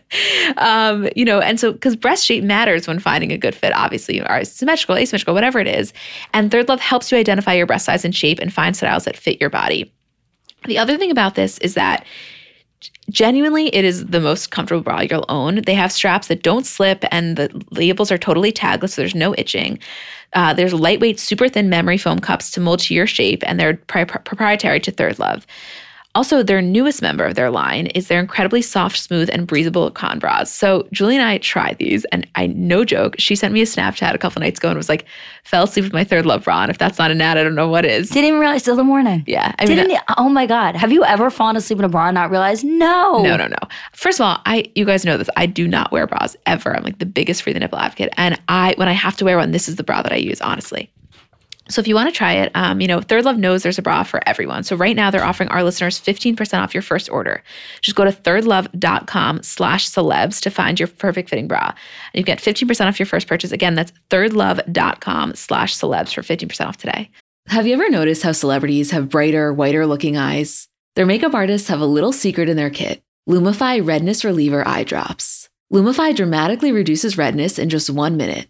(laughs) um, you know, and so because breast shape matters when finding a good fit, obviously, you are symmetrical, asymmetrical, whatever it is. And ThirdLove helps you identify your breast size and shape and find styles that fit your body. The other thing about this is that genuinely it is the most comfortable bra you'll own. They have straps that don't slip and the labels are totally tagless, so there's no itching. Uh, there's lightweight, super thin memory foam cups to mold to your shape, and they're pri- proprietary to ThirdLove. Also, their newest member of their line is their incredibly soft, smooth, and breathable con bras. So Julie and I tried these, and I no joke, she sent me a Snapchat a couple nights ago and was like, "Fell asleep with my ThirdLove bra, and if that's not an ad, I don't know what is." Didn't even realize till the morning. Yeah, I Didn't you- uh, oh my God. Have you ever fallen asleep in a bra and not realized? No. No, no, no. First of all, I you guys know this. I do not wear bras ever. I'm like the biggest free the nipple advocate, and I when I have to wear one, this is the bra that I use. Honestly. So if you want to try it, um, you know, ThirdLove knows there's a bra for everyone. So right now they're offering our listeners 15% off your first order. Just go to thirdlove.com slash celebs to find your perfect fitting bra. And you get 15% off your first purchase. Again, that's thirdlove.com slash celebs for 15% off today. Have you ever noticed how celebrities have brighter, whiter looking eyes? Their makeup artists have a little secret in their kit Lumify Redness Reliever Eye Drops. Lumify dramatically reduces redness in just one minute.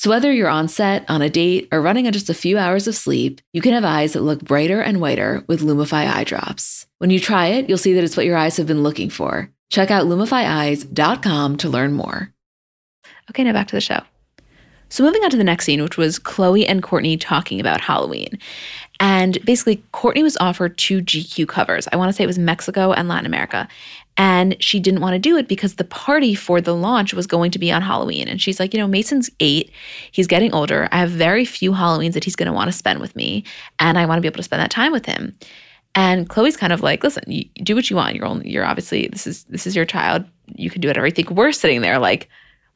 So whether you're on set, on a date, or running on just a few hours of sleep, you can have eyes that look brighter and whiter with Lumify eye drops. When you try it, you'll see that it's what your eyes have been looking for. Check out lumifyeyes.com to learn more. Okay, now back to the show. So moving on to the next scene, which was Khloe and Kourtney talking about Halloween. And basically, Kourtney was offered two GQ covers. I want to say it was Mexico and Latin America. And she didn't want to do it because the party for the launch was going to be on Halloween. And she's like, you know, Mason's eight. He's getting older. I have very few Halloweens that he's going to want to spend with me. And I want to be able to spend that time with him. And Khloe's kind of like, listen, you do what you want. You're only, you're obviously, this is, this is your child. You can do whatever you think. We're sitting there like,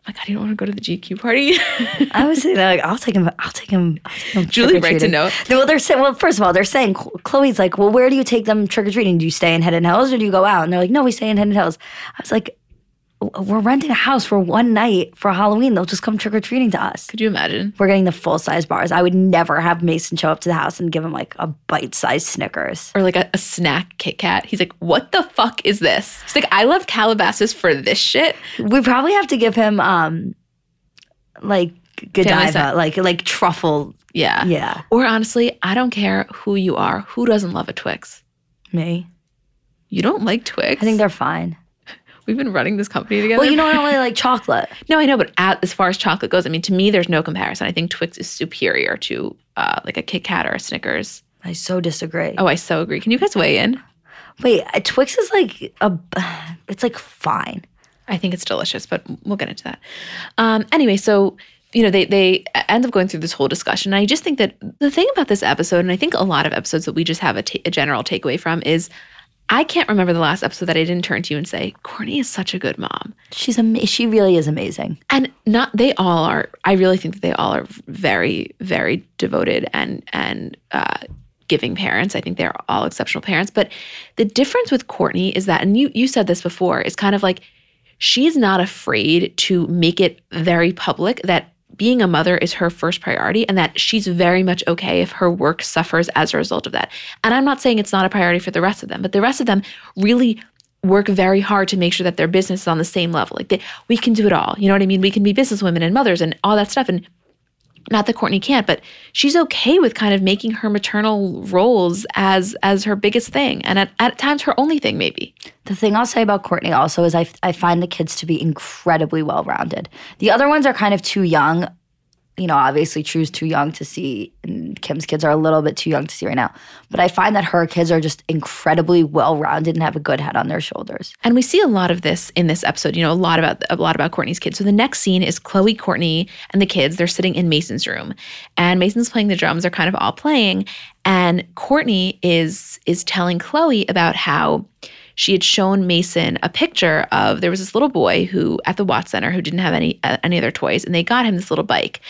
my God, you don't want to go to the GQ party? I was saying like, I'll take him. I'll take him. I'll take him Julie writes a note. No, well, they're saying. Well, first of all, they're saying Khloe's like, well, where do you take them trick or treating? Do you stay in Hidden Hills or do you go out? And they're like, no, we stay in Hidden Hills. I was like, we're renting a house for one night for Halloween. They'll just come trick or treating to us. Could you imagine? We're getting the full size bars. I would never have Mason show up to the house and give him like a bite sized Snickers. Or like a, a snack Kit Kat. He's like, what the fuck is this? He's like, I love Calabasas for this shit. We probably have to give him um like Godiva, like like truffle. Yeah. Yeah, Or honestly, I don't care who you are. Who doesn't love a Twix? me. You don't like Twix? I think they're fine. We've been running this company together. Well, you know, I don't really like chocolate. no, I know, but at, as far as chocolate goes, I mean, to me, there's no comparison. I think Twix is superior to uh, like a Kit Kat or a Snickers. I so disagree. Oh, I so agree. Can you guys weigh in? Wait, uh, Twix is like a, (sighs) it's like fine. I think it's delicious, but we'll get into that. Um, anyway, so you know they they end up going through this whole discussion. And I just think that the thing about this episode, and I think a lot of episodes that we just have a, ta- a general takeaway from, is I can't remember the last episode that I didn't turn to you and say, "Kourtney is such a good mom," She's ama- she really is amazing. and not they all are. I really think that they all are very very devoted and and. Uh, giving parents i think they're all exceptional parents but the difference with kourtney is that and you you said this before is kind of like she's not afraid to make it very public that being a mother is her first priority and that she's very much okay if her work suffers as a result of that. And I'm not saying it's not a priority for the rest of them, but the rest of them really work very hard to make sure that their business is on the same level. Like they, we can do it all. You know what I mean? We can be businesswomen and mothers and all that stuff. And not that Kourtney can't, but she's okay with kind of making her maternal roles as as her biggest thing, and at, at times her only thing, maybe. The thing I'll say about Kourtney also is I, I find the kids to be incredibly well rounded. The other ones are kind of too young. You know, obviously True's too young to see, and Kim's kids are a little bit too young to see right now. But I find that her kids are just incredibly well rounded and have a good head on their shoulders. And we see a lot of this in this episode. You know, a lot about a lot about Kourtney's kids. So the next scene is Khloe, Kourtney, and the kids. They're sitting in Mason's room, and Mason's playing the drums. They're kind of all playing, and Kourtney is is telling Khloe about how she had shown Mason a picture of there was this little boy who at the Watts Center who didn't have any uh, any other toys, and they got him this little bike,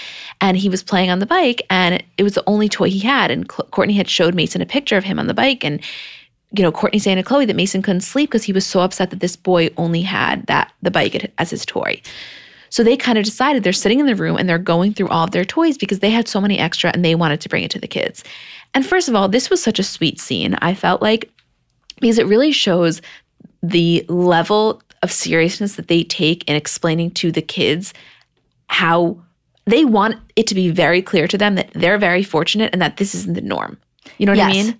and he was playing on the bike, and it was the only toy he had, and Cl- Kourtney had showed Mason a picture of him on the bike, and you know Kourtney saying to Khloe that Mason couldn't sleep because he was so upset that this boy only had that the bike as his toy. So they kind of decided they're sitting in the room and they're going through all of their toys because they had so many extra and they wanted to bring it to the kids. And first of all, this was such a sweet scene. I felt like because it really shows the level of seriousness that they take in explaining to the kids how they want it to be very clear to them that they're very fortunate and that this isn't the norm. You know what I mean?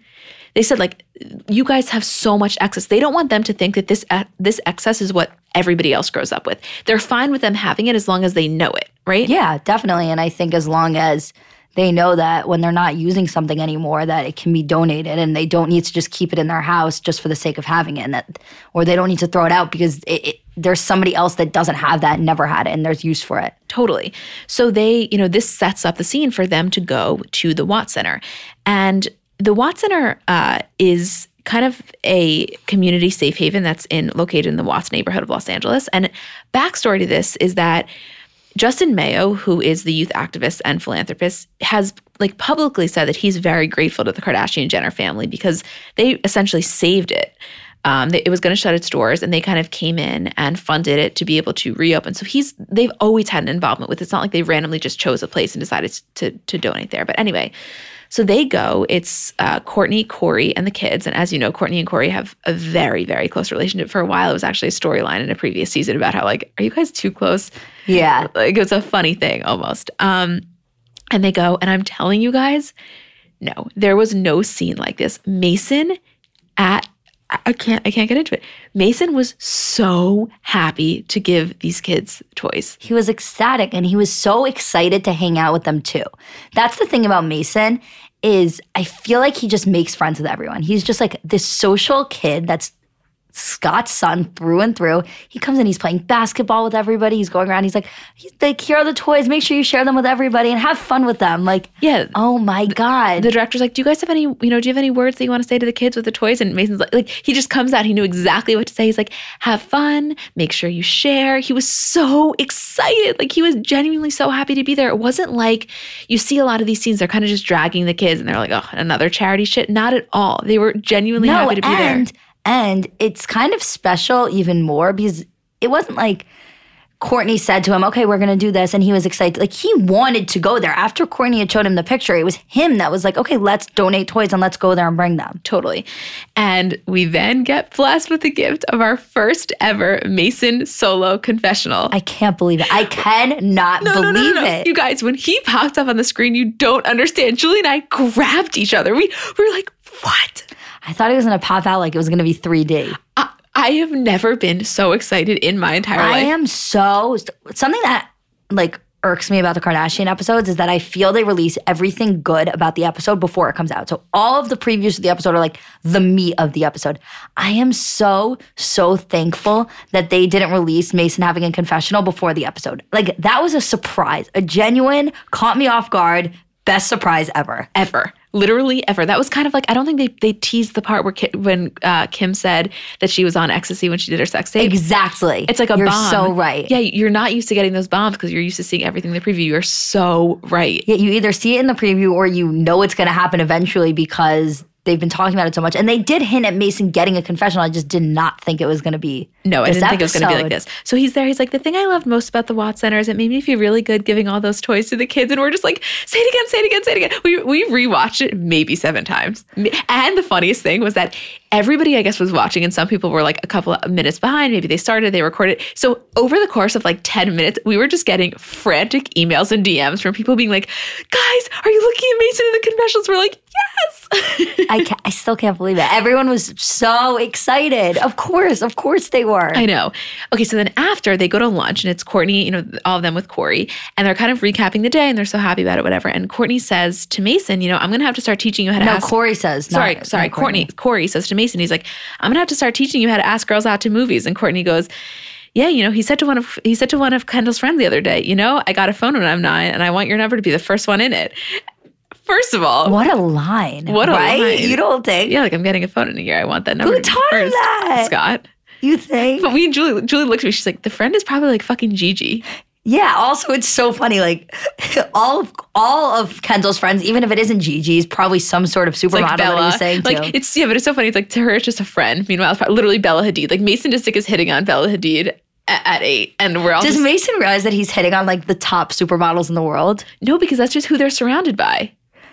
They said like you guys have so much excess. They don't want them to think that this uh, this excess is what everybody else grows up with. They're fine with them having it as long as they know it, right? Yeah, definitely. And I think as long as they know that when they're not using something anymore, that it can be donated and they don't need to just keep it in their house just for the sake of having it, and that, or they don't need to throw it out because it, it, there's somebody else that doesn't have that, never had it, and there's use for it. Totally. So they, you know, this sets up the scene for them to go to the Watts Center. And the Watts Center uh, is kind of a community safe haven that's in located in the Watts neighborhood of Los Angeles. And backstory to this is that Justin Mayo, who is the youth activist and philanthropist, has like publicly said that he's very grateful to the Kardashian Jenner family because they essentially saved it. Um, it was going to shut its doors, and they kind of came in and funded it to be able to reopen. So he's they've always had an involvement with. it. It's not like they randomly just chose a place and decided to to donate there. But anyway, so they go. It's uh, Kourtney, Corey, and the kids. And as you know, Kourtney and Corey have a very, very close relationship. For a while, it was actually a storyline in a previous season about how like, are you guys too close? Yeah. (laughs) Like it was a funny thing almost. Um, and they go, and I'm telling you guys, no, there was no scene like this. Mason at I- I can't I can't get into it. Mason was so happy to give these kids toys. He was ecstatic and he was so excited to hang out with them too. That's the thing about Mason is I feel like he just makes friends with everyone. He's just like this social kid that's Scott's son through and through. He comes in, he's playing basketball with everybody. He's going around, he's like, like, here are the toys. Make sure you share them with everybody and have fun with them. Like, Yeah. oh my God. The director's like, "Do you guys have any, you know, do you have any words that you want to say to the kids with the toys?" And Mason's like, like he just comes out. He knew exactly what to say. He's like, "Have fun. Make sure you share." He was so excited. Like he was genuinely so happy to be there. It wasn't like you see a lot of these scenes. They're kind of just dragging the kids, and they're like, "Oh, another charity shit." Not at all. They were genuinely no, happy to be and, there. And it's kind of special even more because it wasn't like Kourtney said to him, okay, we're going to do this. And he was excited. Like he wanted to go there. After Kourtney had showed him the picture, it was him that was like, okay, let's donate toys and let's go there and bring them. Totally. And we then get blessed with the gift of our first ever Mason solo confessional. I can't believe it. I cannot No, no, believe no, no, no. it. You guys, when he popped up on the screen, you don't understand. Julie and I grabbed each other. We, we were like, what? I thought it was going to pop out like it was going to be 3D. I, I have never been so excited in my entire I life. I am so something that like irks me about the Kardashian episodes is that I feel they release everything good about the episode before it comes out. So all of the previews of the episode are like the meat of the episode. I am so so thankful that they didn't release Mason having a confessional before the episode. Like that was a surprise, a genuine caught me off guard, best surprise ever. ever. Literally ever. That was kind of like I don't think they they teased the part where Ki, when uh, Kim said that she was on ecstasy when she did her sex tape. Exactly. It's like a You're bomb. so right. Yeah, you're not used to getting those bombs because you're used to seeing everything in the preview. You're so right. Yeah, you either see it in the preview or you know it's going to happen eventually because they've been talking about it so much. And they did hint at Mason getting a confessional. I just did not think it was going to be. No, I didn't think it was going to be like this. So he's there. He's like, the thing I loved most about the Watts Center is it made me feel really good giving all those toys to the kids. And we're just like, say it again, say it again, say it again. We, we rewatched it maybe seven times. And the funniest thing was that everybody, I guess, was watching, and some people were like a couple of minutes behind. Maybe they started, they recorded. So over the course of like 10 minutes, we were just getting frantic emails and DMs from people being like, guys, are you looking at Mason in the confessionals? We're like, yes. I can't, I still can't believe it. Everyone was so excited. Of course, of course they were. I know. Okay, so then after they go to lunch and it's Kourtney, you know, all of them with Corey, and they're kind of recapping the day and they're so happy about it, whatever. And Kourtney says to Mason, you know, I'm gonna have to start teaching you how to no, ask. Corey says. not- sorry, sorry, not Kourtney. Corey says to Mason, he's like, I'm gonna have to start teaching you how to ask girls out to movies. And Kourtney goes, Yeah, you know, he said to one of he said to one of Kendall's friends the other day, you know, I got a phone when I'm nine, and I want your number to be the first one in it. First of all, What a line! What a right? line. You don't think? yeah, like I'm getting a phone in a year. I want that number. Who taught first. that? Scott. You think? But we and Julie, Julie looked at me. She's like, the friend is probably like fucking Gigi. Yeah. Also, it's so funny. Like (laughs) all of all of Kendall's friends, even if it isn't Gigi's, probably some sort of supermodel like that he Bella. was saying like to. it's yeah, but it's so funny. It's like to her, it's just a friend. Meanwhile, it's literally Bella Hadid. Like Mason Disick is hitting on Bella Hadid at, eight, and we're all Does just, Mason realize that he's hitting on like the top supermodels in the world? no, because that's just who they're surrounded by.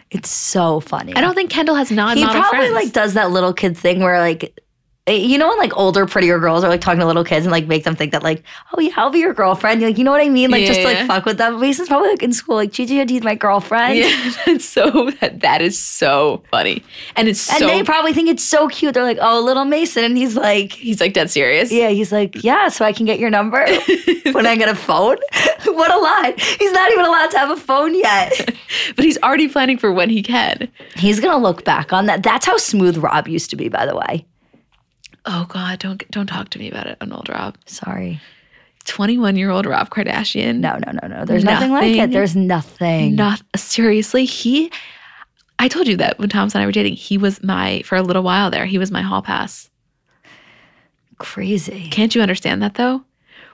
It's so funny. I don't think Kendall has he non-model probably friends. like does that little kid thing where like Eh, you know when like older prettier girls are like talking to little kids and like make them think that like oh yeah I'll be your girlfriend. You're like you know what I mean? Like just to, Yeah. like fuck with them. Mason's probably like in school like Gigi Hadid my girlfriend. Yeah, (laughs) that's so that, that is so funny, and it's and so they probably think it's so cute. They're like oh little Mason and he's like he's like dead serious. yeah he's like yeah so I can get your number (laughs) when I get a phone? (laughs) What a lie he's not even allowed to have a phone yet. But he's already planning for when he can. he's gonna look back on that. That's how smooth Rob used to be by the way Oh God, don't don't talk to me about it, an old Rob. sorry 21 year old Rob Kardashian. no no no no there's nothing, like it there's nothing Not seriously. He, I told you that when Thomas and I were dating, he was my, for a little while there, he was my hall pass. crazy Can't you understand that though?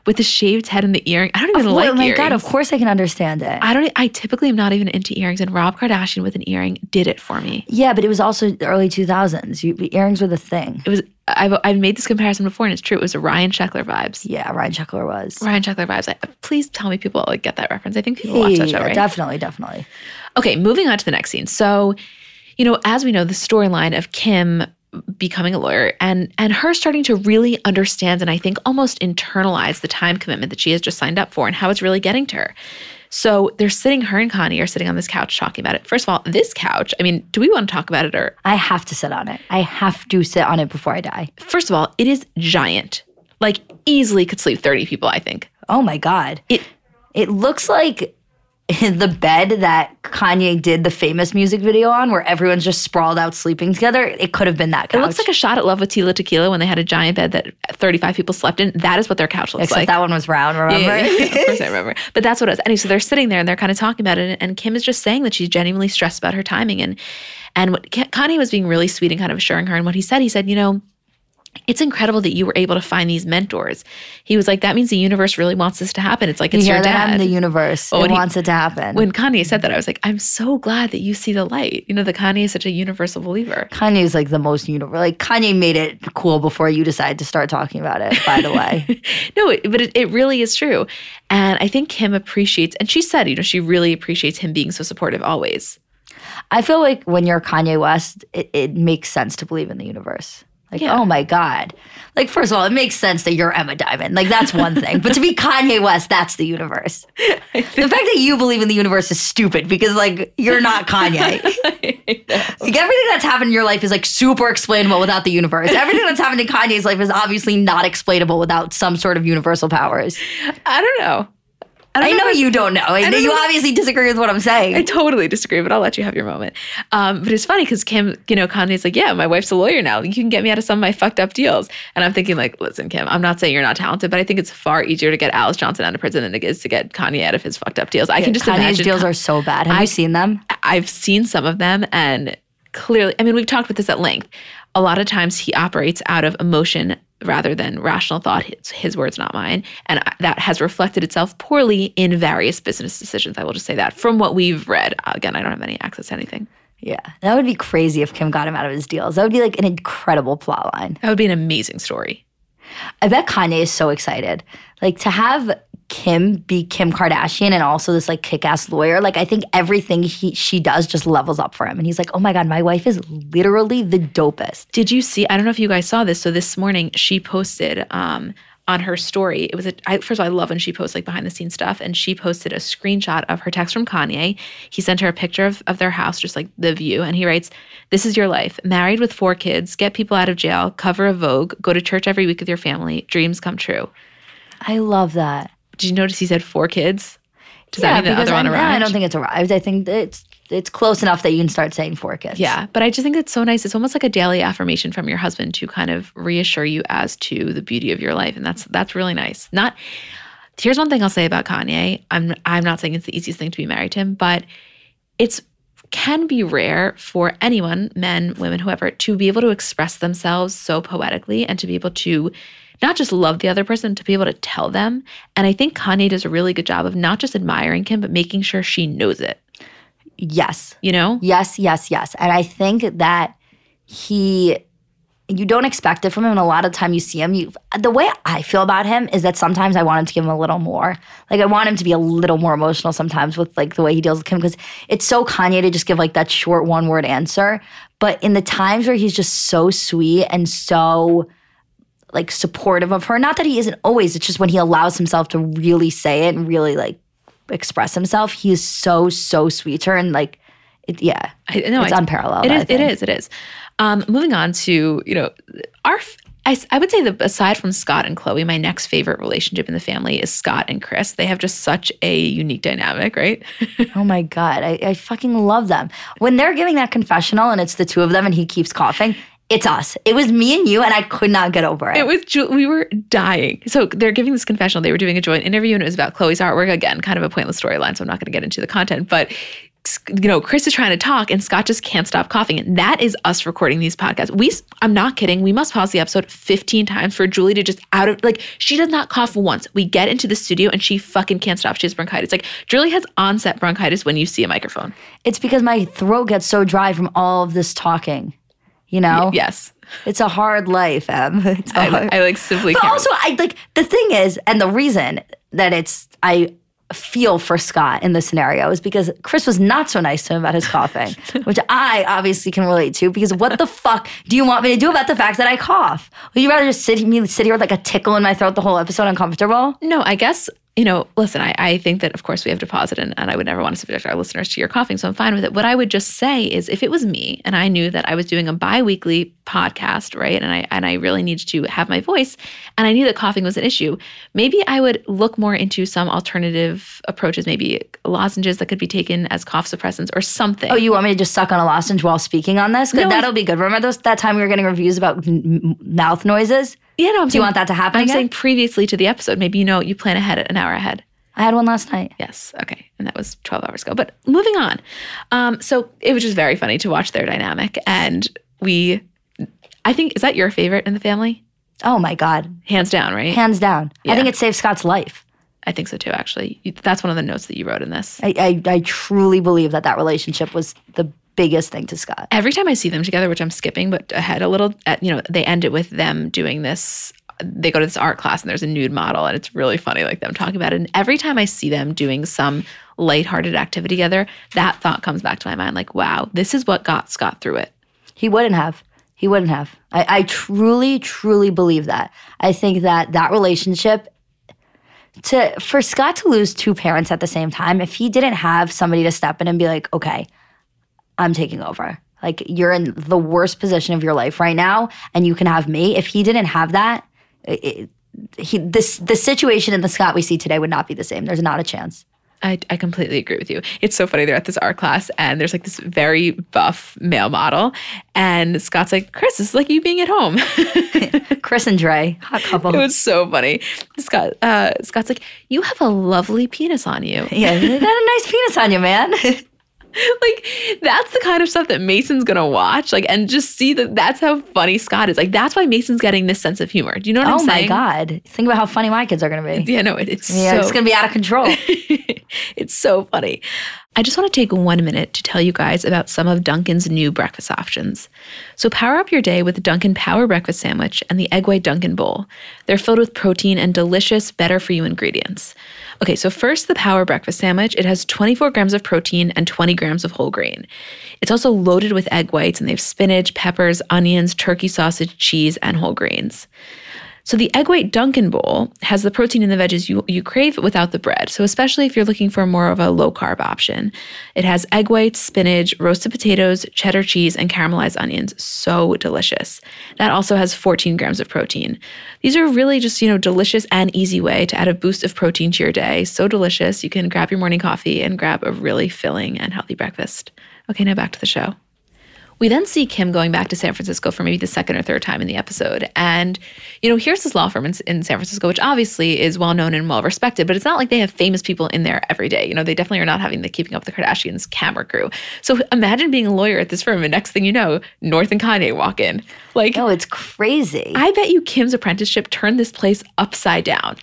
With the shaved head and the earring. I don't even oh like Oh my earrings. god of course i can understand it I don't, I typically am not even into earrings, and Rob Kardashian with an earring did it for me. yeah but it was also the early 2000s earrings were the thing It was, I've, I've made this comparison before, and it's true. It was Ryan Sheckler vibes. yeah ryan Sheckler was Ryan Sheckler vibes. I, please tell me people like get that reference. I think people watch that show, right? definitely definitely Okay, moving on to the next scene. So, you know, as we know, the storyline of Kim becoming a lawyer and and her starting to really understand and I think almost internalize the time commitment that she has just signed up for and how it's really getting to her. So they're sitting, her and Kanye are sitting on this couch talking about it. First of all, this couch, I mean, do we want to talk about it or i have to sit on it i have to sit on it before i die first of all, it is giant. Like easily could sleep 30 people, I think. oh my god It it looks like the bed that Kanye did the famous music video on, where everyone's just sprawled out sleeping together. It could have been that couch. it looks like a shot at Love with Tila Tequila when they had a giant bed that 35 people slept in. That is what their couch looks Except like. that one was round. Remember? Yeah, yeah, yeah. of course I remember. (laughs) But that's what it was. Anyway, so they're sitting there and they're kind of talking about it, and Kim is just saying that she's genuinely stressed about her timing, and and what Kanye was being really sweet and kind of assuring her. And what he said, he said, you know. It's incredible that you were able to find these mentors. He was like, that means the universe really wants this to happen. It's like you it's hear your dad. I'm the universe. Well, it when he- wants it to happen. when Kanye said that, I was like, I'm so glad that you see the light. You know, the Kanye is such a universal believer. Kanye is like the most universal. Like Kanye made it cool before you decided to start talking about it. By the way, (laughs) no, it, but it, it really is true. And I think Kim appreciates, and she said, you know, she really appreciates him being so supportive always. I feel like when you're Kanye West, it, it makes sense to believe in the universe. Like, Yeah. oh my God. Like, first of all, it makes sense that you're Emma Diamond. Like, that's one thing. But to be (laughs) Kanye West, that's the universe. (laughs) The fact that you believe in the universe is stupid because, like, you're not Kanye. (laughs) like, everything that's happened in your life is, like, super explainable without the universe. Everything that's happened in Kanye's life is obviously not explainable without some sort of universal powers. I don't know. I know you don't know. you know. obviously disagree with what I'm saying. I totally disagree, but I'll let you have your moment. Um, but it's funny because Kim, you know, Kanye's like, yeah, my wife's a lawyer now. You can get me out of some of my fucked up deals. And I'm thinking, like, listen, Kim, I'm not saying you're not talented, but I think it's far easier to get Alice Johnson out of prison than it is to get Kanye out of his fucked up deals. I can just Kanye's imagine. deals are so bad. Have I- you seen them? I've seen some of them, and clearly, I mean, we've talked about this at length. A lot of times he operates out of emotion rather than rational thought. His, his words, not mine. And that has reflected itself poorly in various business decisions. I will just say that from what we've read. Again, I don't have any access to anything. Yeah, that would be crazy if Kim got him out of his deals. That would be like an incredible plot line. That would be an amazing story. I bet Kanye is so excited. Like to have Kim be Kim Kardashian and also this like kick-ass lawyer. Like I think everything he she does just levels up for him. And he's like, oh my God, my wife is literally the dopest. Did you see? I don't know if you guys saw this. So this morning she posted um, on her story. It was a I, first of all, I love when she posts like behind the scenes stuff, and she posted a screenshot of her text from Kanye. He sent her a picture of, of their house, just like the view, and he writes, "This is your life: married with four kids, get people out of jail, cover a Vogue, go to church every week with your family, dreams come true." I love that. Did you notice he said four kids? Does that mean the other I, one arrived? I don't think it's arrived. I think it's it's close enough that you can start saying four kids. Yeah, but I just think it's so nice. It's almost like a daily affirmation from your husband to kind of reassure you as to the beauty of your life, and that's that's really nice. Not here's one thing I'll say about Kanye. I'm I'm not saying it's the easiest thing to be married to him, but it's can be rare for anyone, men, women, whoever, to be able to express themselves so poetically and to be able to not just love the other person, to be able to tell them. And I think Kanye does a really good job of not just admiring Kim, but making sure she knows it. Yes. You know? Yes, yes, yes. And I think that he you don't expect it from him and a lot of time you see him you the way i feel about him is that sometimes i want him to give him a little more like i want him to be a little more emotional sometimes with like the way he deals with kim because it's so kanye to just give like that short one word answer but in the times where he's just so sweet and so like supportive of her not that he isn't always it's just when he allows himself to really say it and really like express himself he is so so sweet to her and like it, yeah I, no, it's I- unparalleled It is. It is. It is. Um, moving on to you know our. I, I would say that aside from Scott and Khloe, my next favorite relationship in the family is Scott and Kris. They have just such a unique dynamic, right? (laughs) Oh my God. I, I fucking love them. When they're giving that confessional and it's the two of them and he keeps coughing, it's us. It was me and you, and I could not get over it. It was Ju- we were dying. So they're giving this confessional. They were doing a joint interview, and it was about Khloe's artwork. Again, kind of a pointless storyline, so I'm not going to get into the content. But you know, Kris is trying to talk, and Scott just can't stop coughing. And that is us recording these podcasts. We, I'm not kidding. We must pause the episode 15 times for Julie to just out of like she does not cough once. We get into the studio, and she fucking can't stop. She has bronchitis. Like Julie has onset bronchitis when you see a microphone. it's because my throat gets so dry from all of this talking. You know? Yes, It's a hard life, Em. (laughs) It's I, hard- I like simply. but also, I like the thing is, and the reason that it's, I feel for Scott in this scenario is because Kris was not so nice to him about his (laughs) coughing, which I obviously can relate to. Because what the fuck do you want me to do about the fact that I cough? Would you rather just sit me sit here with like a tickle in my throat the whole episode, uncomfortable? No, I guess, you know, listen, I, I think that, of course, we have to pause it, and, and I would never want to subject our listeners to your coughing, so I'm fine with it. What I would just say is if it was me and I knew that I was doing a bi weekly podcast, right, and I, and I really needed to have my voice, and I knew that coughing was an issue, maybe I would look more into some alternative approaches, maybe lozenges that could be taken as cough suppressants or something. Oh, you want me to just suck on a lozenge while speaking on this? No, that'll be good. Remember those that time we were getting reviews about mouth noises? Yeah, no, I'm Do you want that to happen I'm again? saying previously to the episode, maybe you know, you plan ahead an hour ahead. I had one last night. Yes. Okay. And that was 12 hours ago. But moving on. Um, so it was just very funny to watch their dynamic. And we, I think, is that your favorite in the family? Oh my god, Hands down, right? hands down. Yeah. I think it saved Scott's life. I think so too, actually. That's one of the notes that you wrote in this. I, I, I truly believe that that relationship was the biggest thing to Scott. Every time I see them together, which I'm skipping, but ahead a little, at, you know, they end it with them doing this. They go to this art class and there's a nude model, and it's really funny, like them talking about it. And every time I see them doing some lighthearted activity together, that thought comes back to my mind like, wow, this is what got Scott through it. He wouldn't have. He wouldn't have. I, I truly, truly believe that. I think that that relationship to for Scott to lose two parents at the same time, if he didn't have somebody to step in and be like, okay, I'm taking over. Like you're in the worst position of your life right now, and you can have me. If he didn't have that, it, he this the situation in the Scott we see today would not be the same. There's not a chance. I, I completely agree with you. It's so funny. They're at this art class and there's like this very buff male model. And Scott's like, Kris, this is like you being at home. (laughs) Kris and Dre, hot couple. it was so funny. Scott, uh, Scott's like, you have a lovely penis on you. yeah, you got a nice penis on you, man. (laughs) (laughs) like that's the kind of stuff that Mason's gonna watch. Like and just see that that's how funny Scott is. Like that's why Mason's getting this sense of humor. Do you know what oh I'm saying? Oh my god! Think about how funny my kids are gonna be. Yeah, no, it, it's Yeah, so it's gonna be out of control. (laughs) it's so funny. I just want to take one minute to tell you guys about some of Dunkin's new breakfast options. So, power up your day with the Dunkin' Power Breakfast Sandwich and the Egg White Dunkin' Bowl. They're filled with protein and delicious, better for you ingredients. Okay, so first, the Power Breakfast Sandwich. It has 24 grams of protein and 20 grams of whole grain. It's also loaded with egg whites, and they have spinach, peppers, onions, turkey sausage, cheese, and whole grains. So the egg white Dunkin' bowl has the protein in the veggies you, you crave without the bread. So especially if you're looking for more of a low carb option. It has egg whites, spinach, roasted potatoes, cheddar cheese, and caramelized onions. So delicious. That also has 14 grams of protein. These are really just, you know, delicious and easy way to add a boost of protein to your day. So delicious. You can grab your morning coffee and grab a really filling and healthy breakfast. Okay, now back to the show. We then see Kim going back to San Francisco for maybe the second or third time in the episode. And, you know, here's this law firm in, in, San Francisco, which obviously is well known and well respected, but it's not like they have famous people in there every day. You know, they definitely are not having the Keeping Up with the Kardashians camera crew. So imagine being a lawyer at this firm, and next thing you know, North and Kanye walk in. Like, oh, it's crazy. I bet you Kim's apprenticeship turned this place upside down.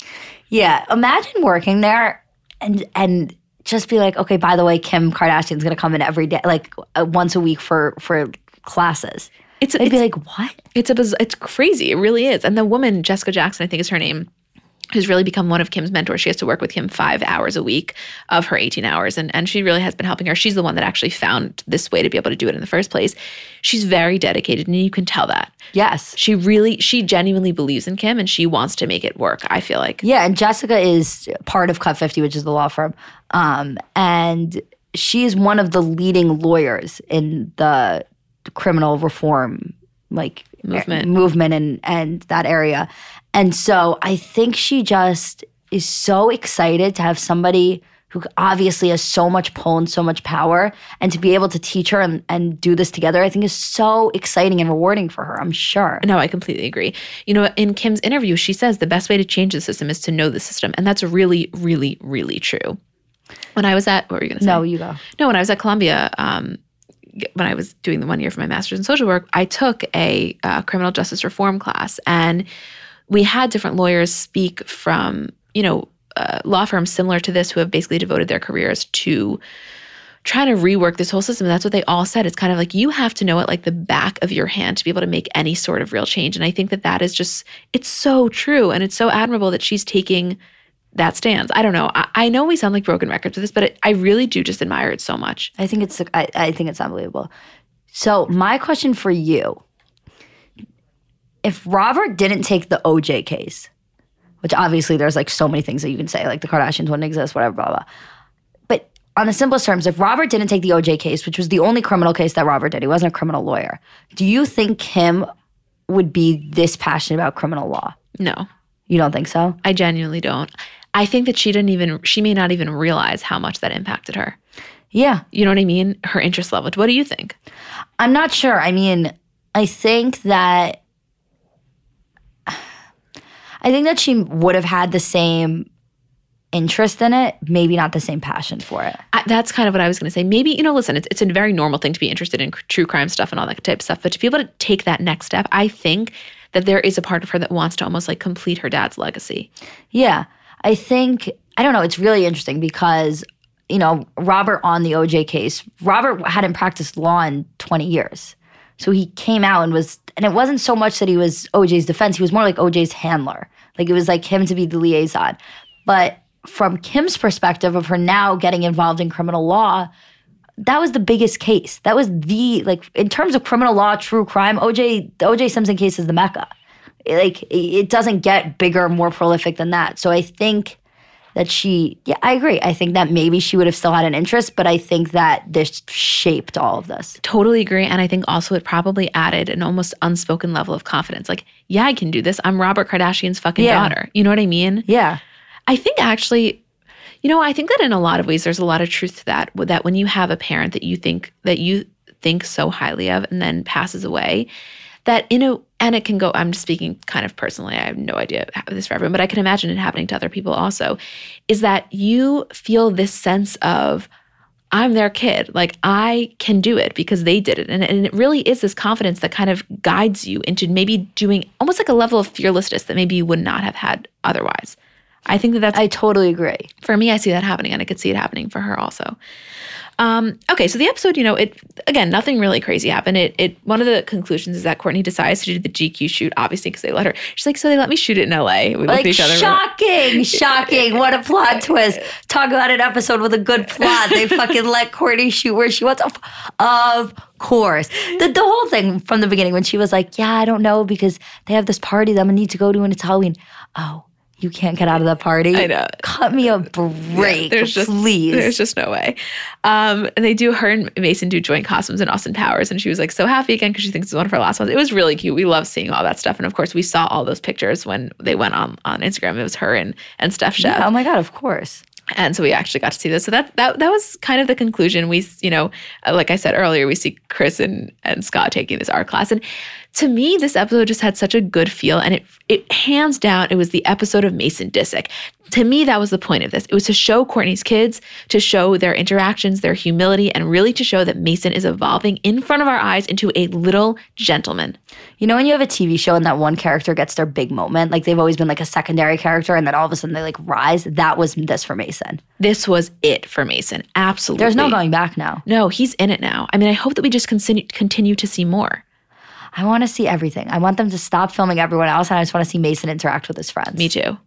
Yeah. Imagine working there and, and, just be like, okay, by the way, Kim Kardashian's gonna come in every day, like uh, once a week for for classes. It's, They'd it's, be like, what? It's a biz- it's crazy. It really is. And the woman, Jessica Jackson, I think is her name, who's really become one of Kim's mentors. She has to work with Kim five hours a week of her 18 hours. And, and she really has been helping her. She's the one that actually found this way to be able to do it in the first place. She's very dedicated and you can tell that. Yes. She really, she genuinely believes in Kim and she wants to make it work, I feel like. Yeah. And Jessica is part of Cut 50, which is the law firm. Um, and she is one of the leading lawyers in the criminal reform like movement. movement and and that area. And so I think she just is so excited to have somebody who obviously has so much pull and so much power and to be able to teach her and, and do this together i think is so exciting and rewarding for her i'm sure. No i completely agree. You know in kim's interview she says the best way to change the system is to know the system and that's really really really true. When i was at what were you going to say? No you go. No when i was at columbia um, when I was doing the one year for my master's in social work, I took a uh, criminal justice reform class, and we had different lawyers speak from, you know, uh, law firms similar to this who have basically devoted their careers to trying to rework this whole system. That's what they all said. It's kind of like you have to know it like the back of your hand to be able to make any sort of real change. And I think that that is just, it's so true. And it's so admirable that she's taking that stands. I don't know. I, I know we sound like broken records with this, but it, I really do just admire it so much. I think it's, I, I think it's unbelievable. So my question for you if Robert didn't take the OJ case, which obviously there's like so many things that you can say, like the Kardashians wouldn't exist, whatever, blah, blah. But on the simplest terms, if Robert didn't take the OJ case, which was the only criminal case that Robert did, he wasn't a criminal lawyer, do you think Kim would be this passionate about criminal law? No. You don't think so? I genuinely don't. I think that she didn't even, she may not even realize how much that impacted her. Yeah. You know what I mean? Her interest level. What do you think? I'm not sure. I mean, I think that I think that she would have had the same interest in it, maybe not the same passion for it. I, that's kind of what I was going to say. Maybe, you know, listen, it's, it's a very normal thing to be interested in true crime stuff and all that type of stuff. But to be able to take that next step, I think that there is a part of her that wants to almost like complete her dad's legacy. Yeah. I think, I don't know, it's really interesting because, you know, Robert on the OJ case, Robert hadn't practiced law in 20 years. So he came out and was, and it wasn't so much that he was OJ's defense, he was more like OJ's handler. Like it was like him to be the liaison. But from Kim's perspective of her now getting involved in criminal law, that was the biggest case. That was the like in terms of criminal law, true crime. OJ, the OJ Simpson case is the mecca. Like it doesn't get bigger, more prolific than that. So I think that she, yeah, I agree. I think that maybe she would have still had an interest, but I think that this shaped all of this. Totally agree. And I think also it probably added an almost unspoken level of confidence. Like, yeah, I can do this. I'm Robert Kardashian's fucking yeah. daughter. You know what I mean? Yeah. I think actually, you know, I think that in a lot of ways there's a lot of truth to that. That when you have a parent that you think that you think so highly of and then passes away, that in a and it can go i'm just speaking kind of personally i have no idea how this for everyone but i can imagine it happening to other people also is that you feel this sense of i'm their kid like i can do it because they did it. And, and it really is this confidence that kind of guides you into maybe doing almost like a level of fearlessness that maybe you would not have had otherwise I think that that's I totally agree. for me, I see that happening, and I could see it happening for her also. Um, okay, so the episode, you know, it again, nothing really crazy happened. It, it one of the conclusions is that Kourtney decides to do the GQ shoot, obviously, because they let her. She's like, so they let me shoot it in LA. We Like each other. shocking, shocking! What a plot (laughs) twist! Talk about an episode with a good plot. They fucking let Kourtney shoot where she wants. Of, of course, the the whole thing from the beginning when she was like, "Yeah, I don't know because they have this party that I'm gonna need to go to and it's Halloween." Oh, you can't get out of the party. I know. Cut me a break, there's just please. there's just no way. Um, and they do her and Mason do joint costumes in Austin Powers, and she was like so happy again because she thinks it's one of her last ones. It was really cute. We love seeing all that stuff, and of course we saw all those pictures when they went on on Instagram. It was her and and Steph Shep. oh my god, of course. and so we actually got to see this. So that that that was kind of the conclusion. We, you know, uh, like I said earlier, we see Kris and and Scott taking this art class, and to me, this episode just had such a good feel, and it it hands down, it was the episode of Mason Disick. To me, that was the point of this. It was to show Kourtney's kids, to show their interactions, their humility, and really to show that Mason is evolving in front of our eyes into a little gentleman. You know when you have a TV show and that one character gets their big moment, like they've always been like a secondary character, and then all of a sudden they like rise. That was this for Mason. This was it for Mason. Absolutely. There's no going back now. No, he's in it now. I mean, I hope that we just continue continue to see more. I want to see everything. I want them to stop filming everyone else, and I just want to see Mason interact with his friends. Me too.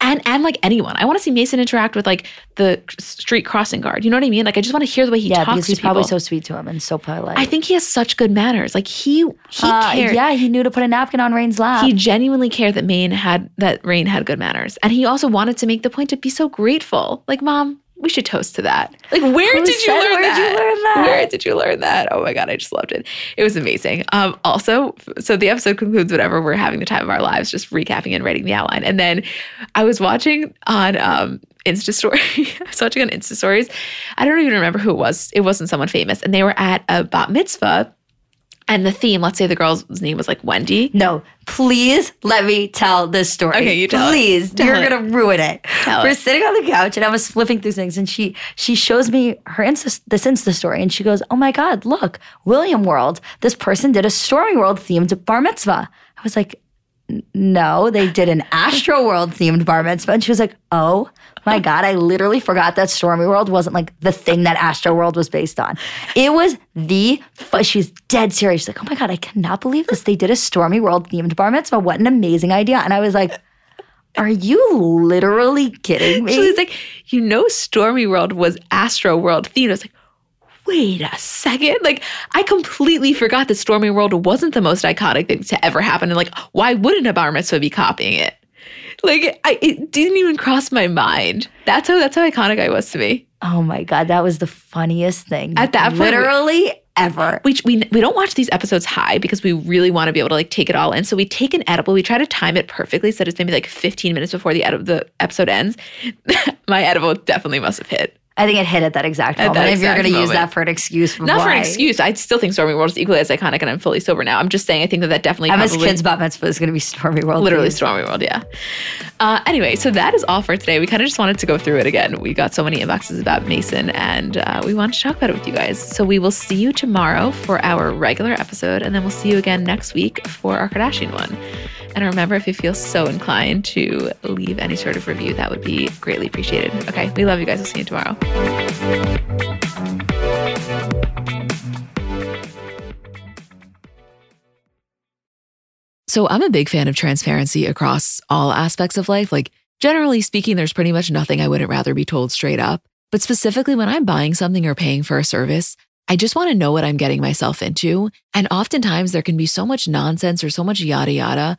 And and like anyone, I want to see Mason interact with like the street crossing guard. You know what I mean? Like I just want to hear the way he yeah, talks because to he's probably so sweet to him and so polite. I think he has such good manners. Like he he Uh, cared. yeah, he knew to put a napkin on Reign's lap. He genuinely cared that Maine had that Reign had good manners, and he also wanted to make the point to be so grateful. Like, mom, we should toast to that. Like, where did you learn where'd that? you learn that? Where did you learn that? Oh my god, I just loved it. It was amazing. Um, also, so the episode concludes whatever we're having the time of our lives, just recapping and writing the outline, and then I was watching on um, Insta (laughs) story. I was watching on Insta stories. I don't even remember who it was. It wasn't someone famous, and they were at a bat mitzvah. And the theme, let's say the girl's name was like Wendy. no, please let me tell this story. Okay, you tell it. Please, Tell you're it. gonna ruin it. Tell We're it. sitting on the couch, and I was flipping through things, and she she shows me her Insta this Insta story, and she goes, "Oh my God, look, William World. This person did a Stormi World themed bar mitzvah." I was like, "N- "No, they did an Astroworld themed bar mitzvah," and she was like, "Oh." My God, I literally forgot that Stormi World wasn't like the thing that Astroworld was based on. It was the, fu- she's dead serious. She's like, oh my God, I cannot believe this. They did a Stormi World themed bar mitzvah. What an amazing idea. And I was like, are you literally kidding me? She was like, you know, Stormi World was Astroworld themed. I was like, wait a second. Like, I completely forgot that Stormi World wasn't the most iconic thing to ever happen. And like, why wouldn't a bar mitzvah be copying it? Like, I, it didn't even cross my mind. That's how that's how iconic I was to me. Oh my God, that was the funniest thing. At that point, literally ever. We, we we don't watch these episodes high because we really want to be able to like take it all in. So we take an edible. We try to time it perfectly so that it's maybe like 15 minutes before the ed- of the episode ends. (laughs) my edible definitely must have hit. I think it hit at that exact moment. that if you're going to use that for an excuse for Not for an excuse. I still think Stormi World is equally as iconic, and I'm fully sober now. I'm just saying I think that that definitely Emma's probably kid's bat mitzvah is going to be Stormi World. literally themed. Stormi World. Yeah. Uh, anyway, so that is all for today. We kind of just wanted to go through it again. We got so many inboxes about Mason, and uh, we wanted to talk about it with you guys. So we will see you tomorrow for our regular episode, and then we'll see you again next week for our Kardashian one. And remember, if you feel so inclined to leave any sort of review, that would be greatly appreciated. Okay, we love you guys. We'll see you tomorrow. So I'm a big fan of transparency across all aspects of life. Like, generally speaking, there's pretty much nothing I wouldn't rather be told straight up. But specifically when I'm buying something or paying for a service, I just want to know what I'm getting myself into. And oftentimes there can be so much nonsense or so much yada yada.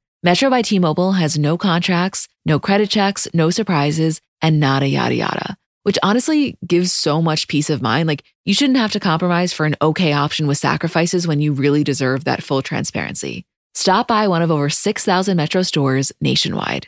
Metro by T Mobile has no contracts, no credit checks, no surprises, and nada yada yada, which honestly gives so much peace of mind. Like, you shouldn't have to compromise for an okay option with sacrifices when you really deserve that full transparency. Stop by one of over 6,000 Metro stores nationwide.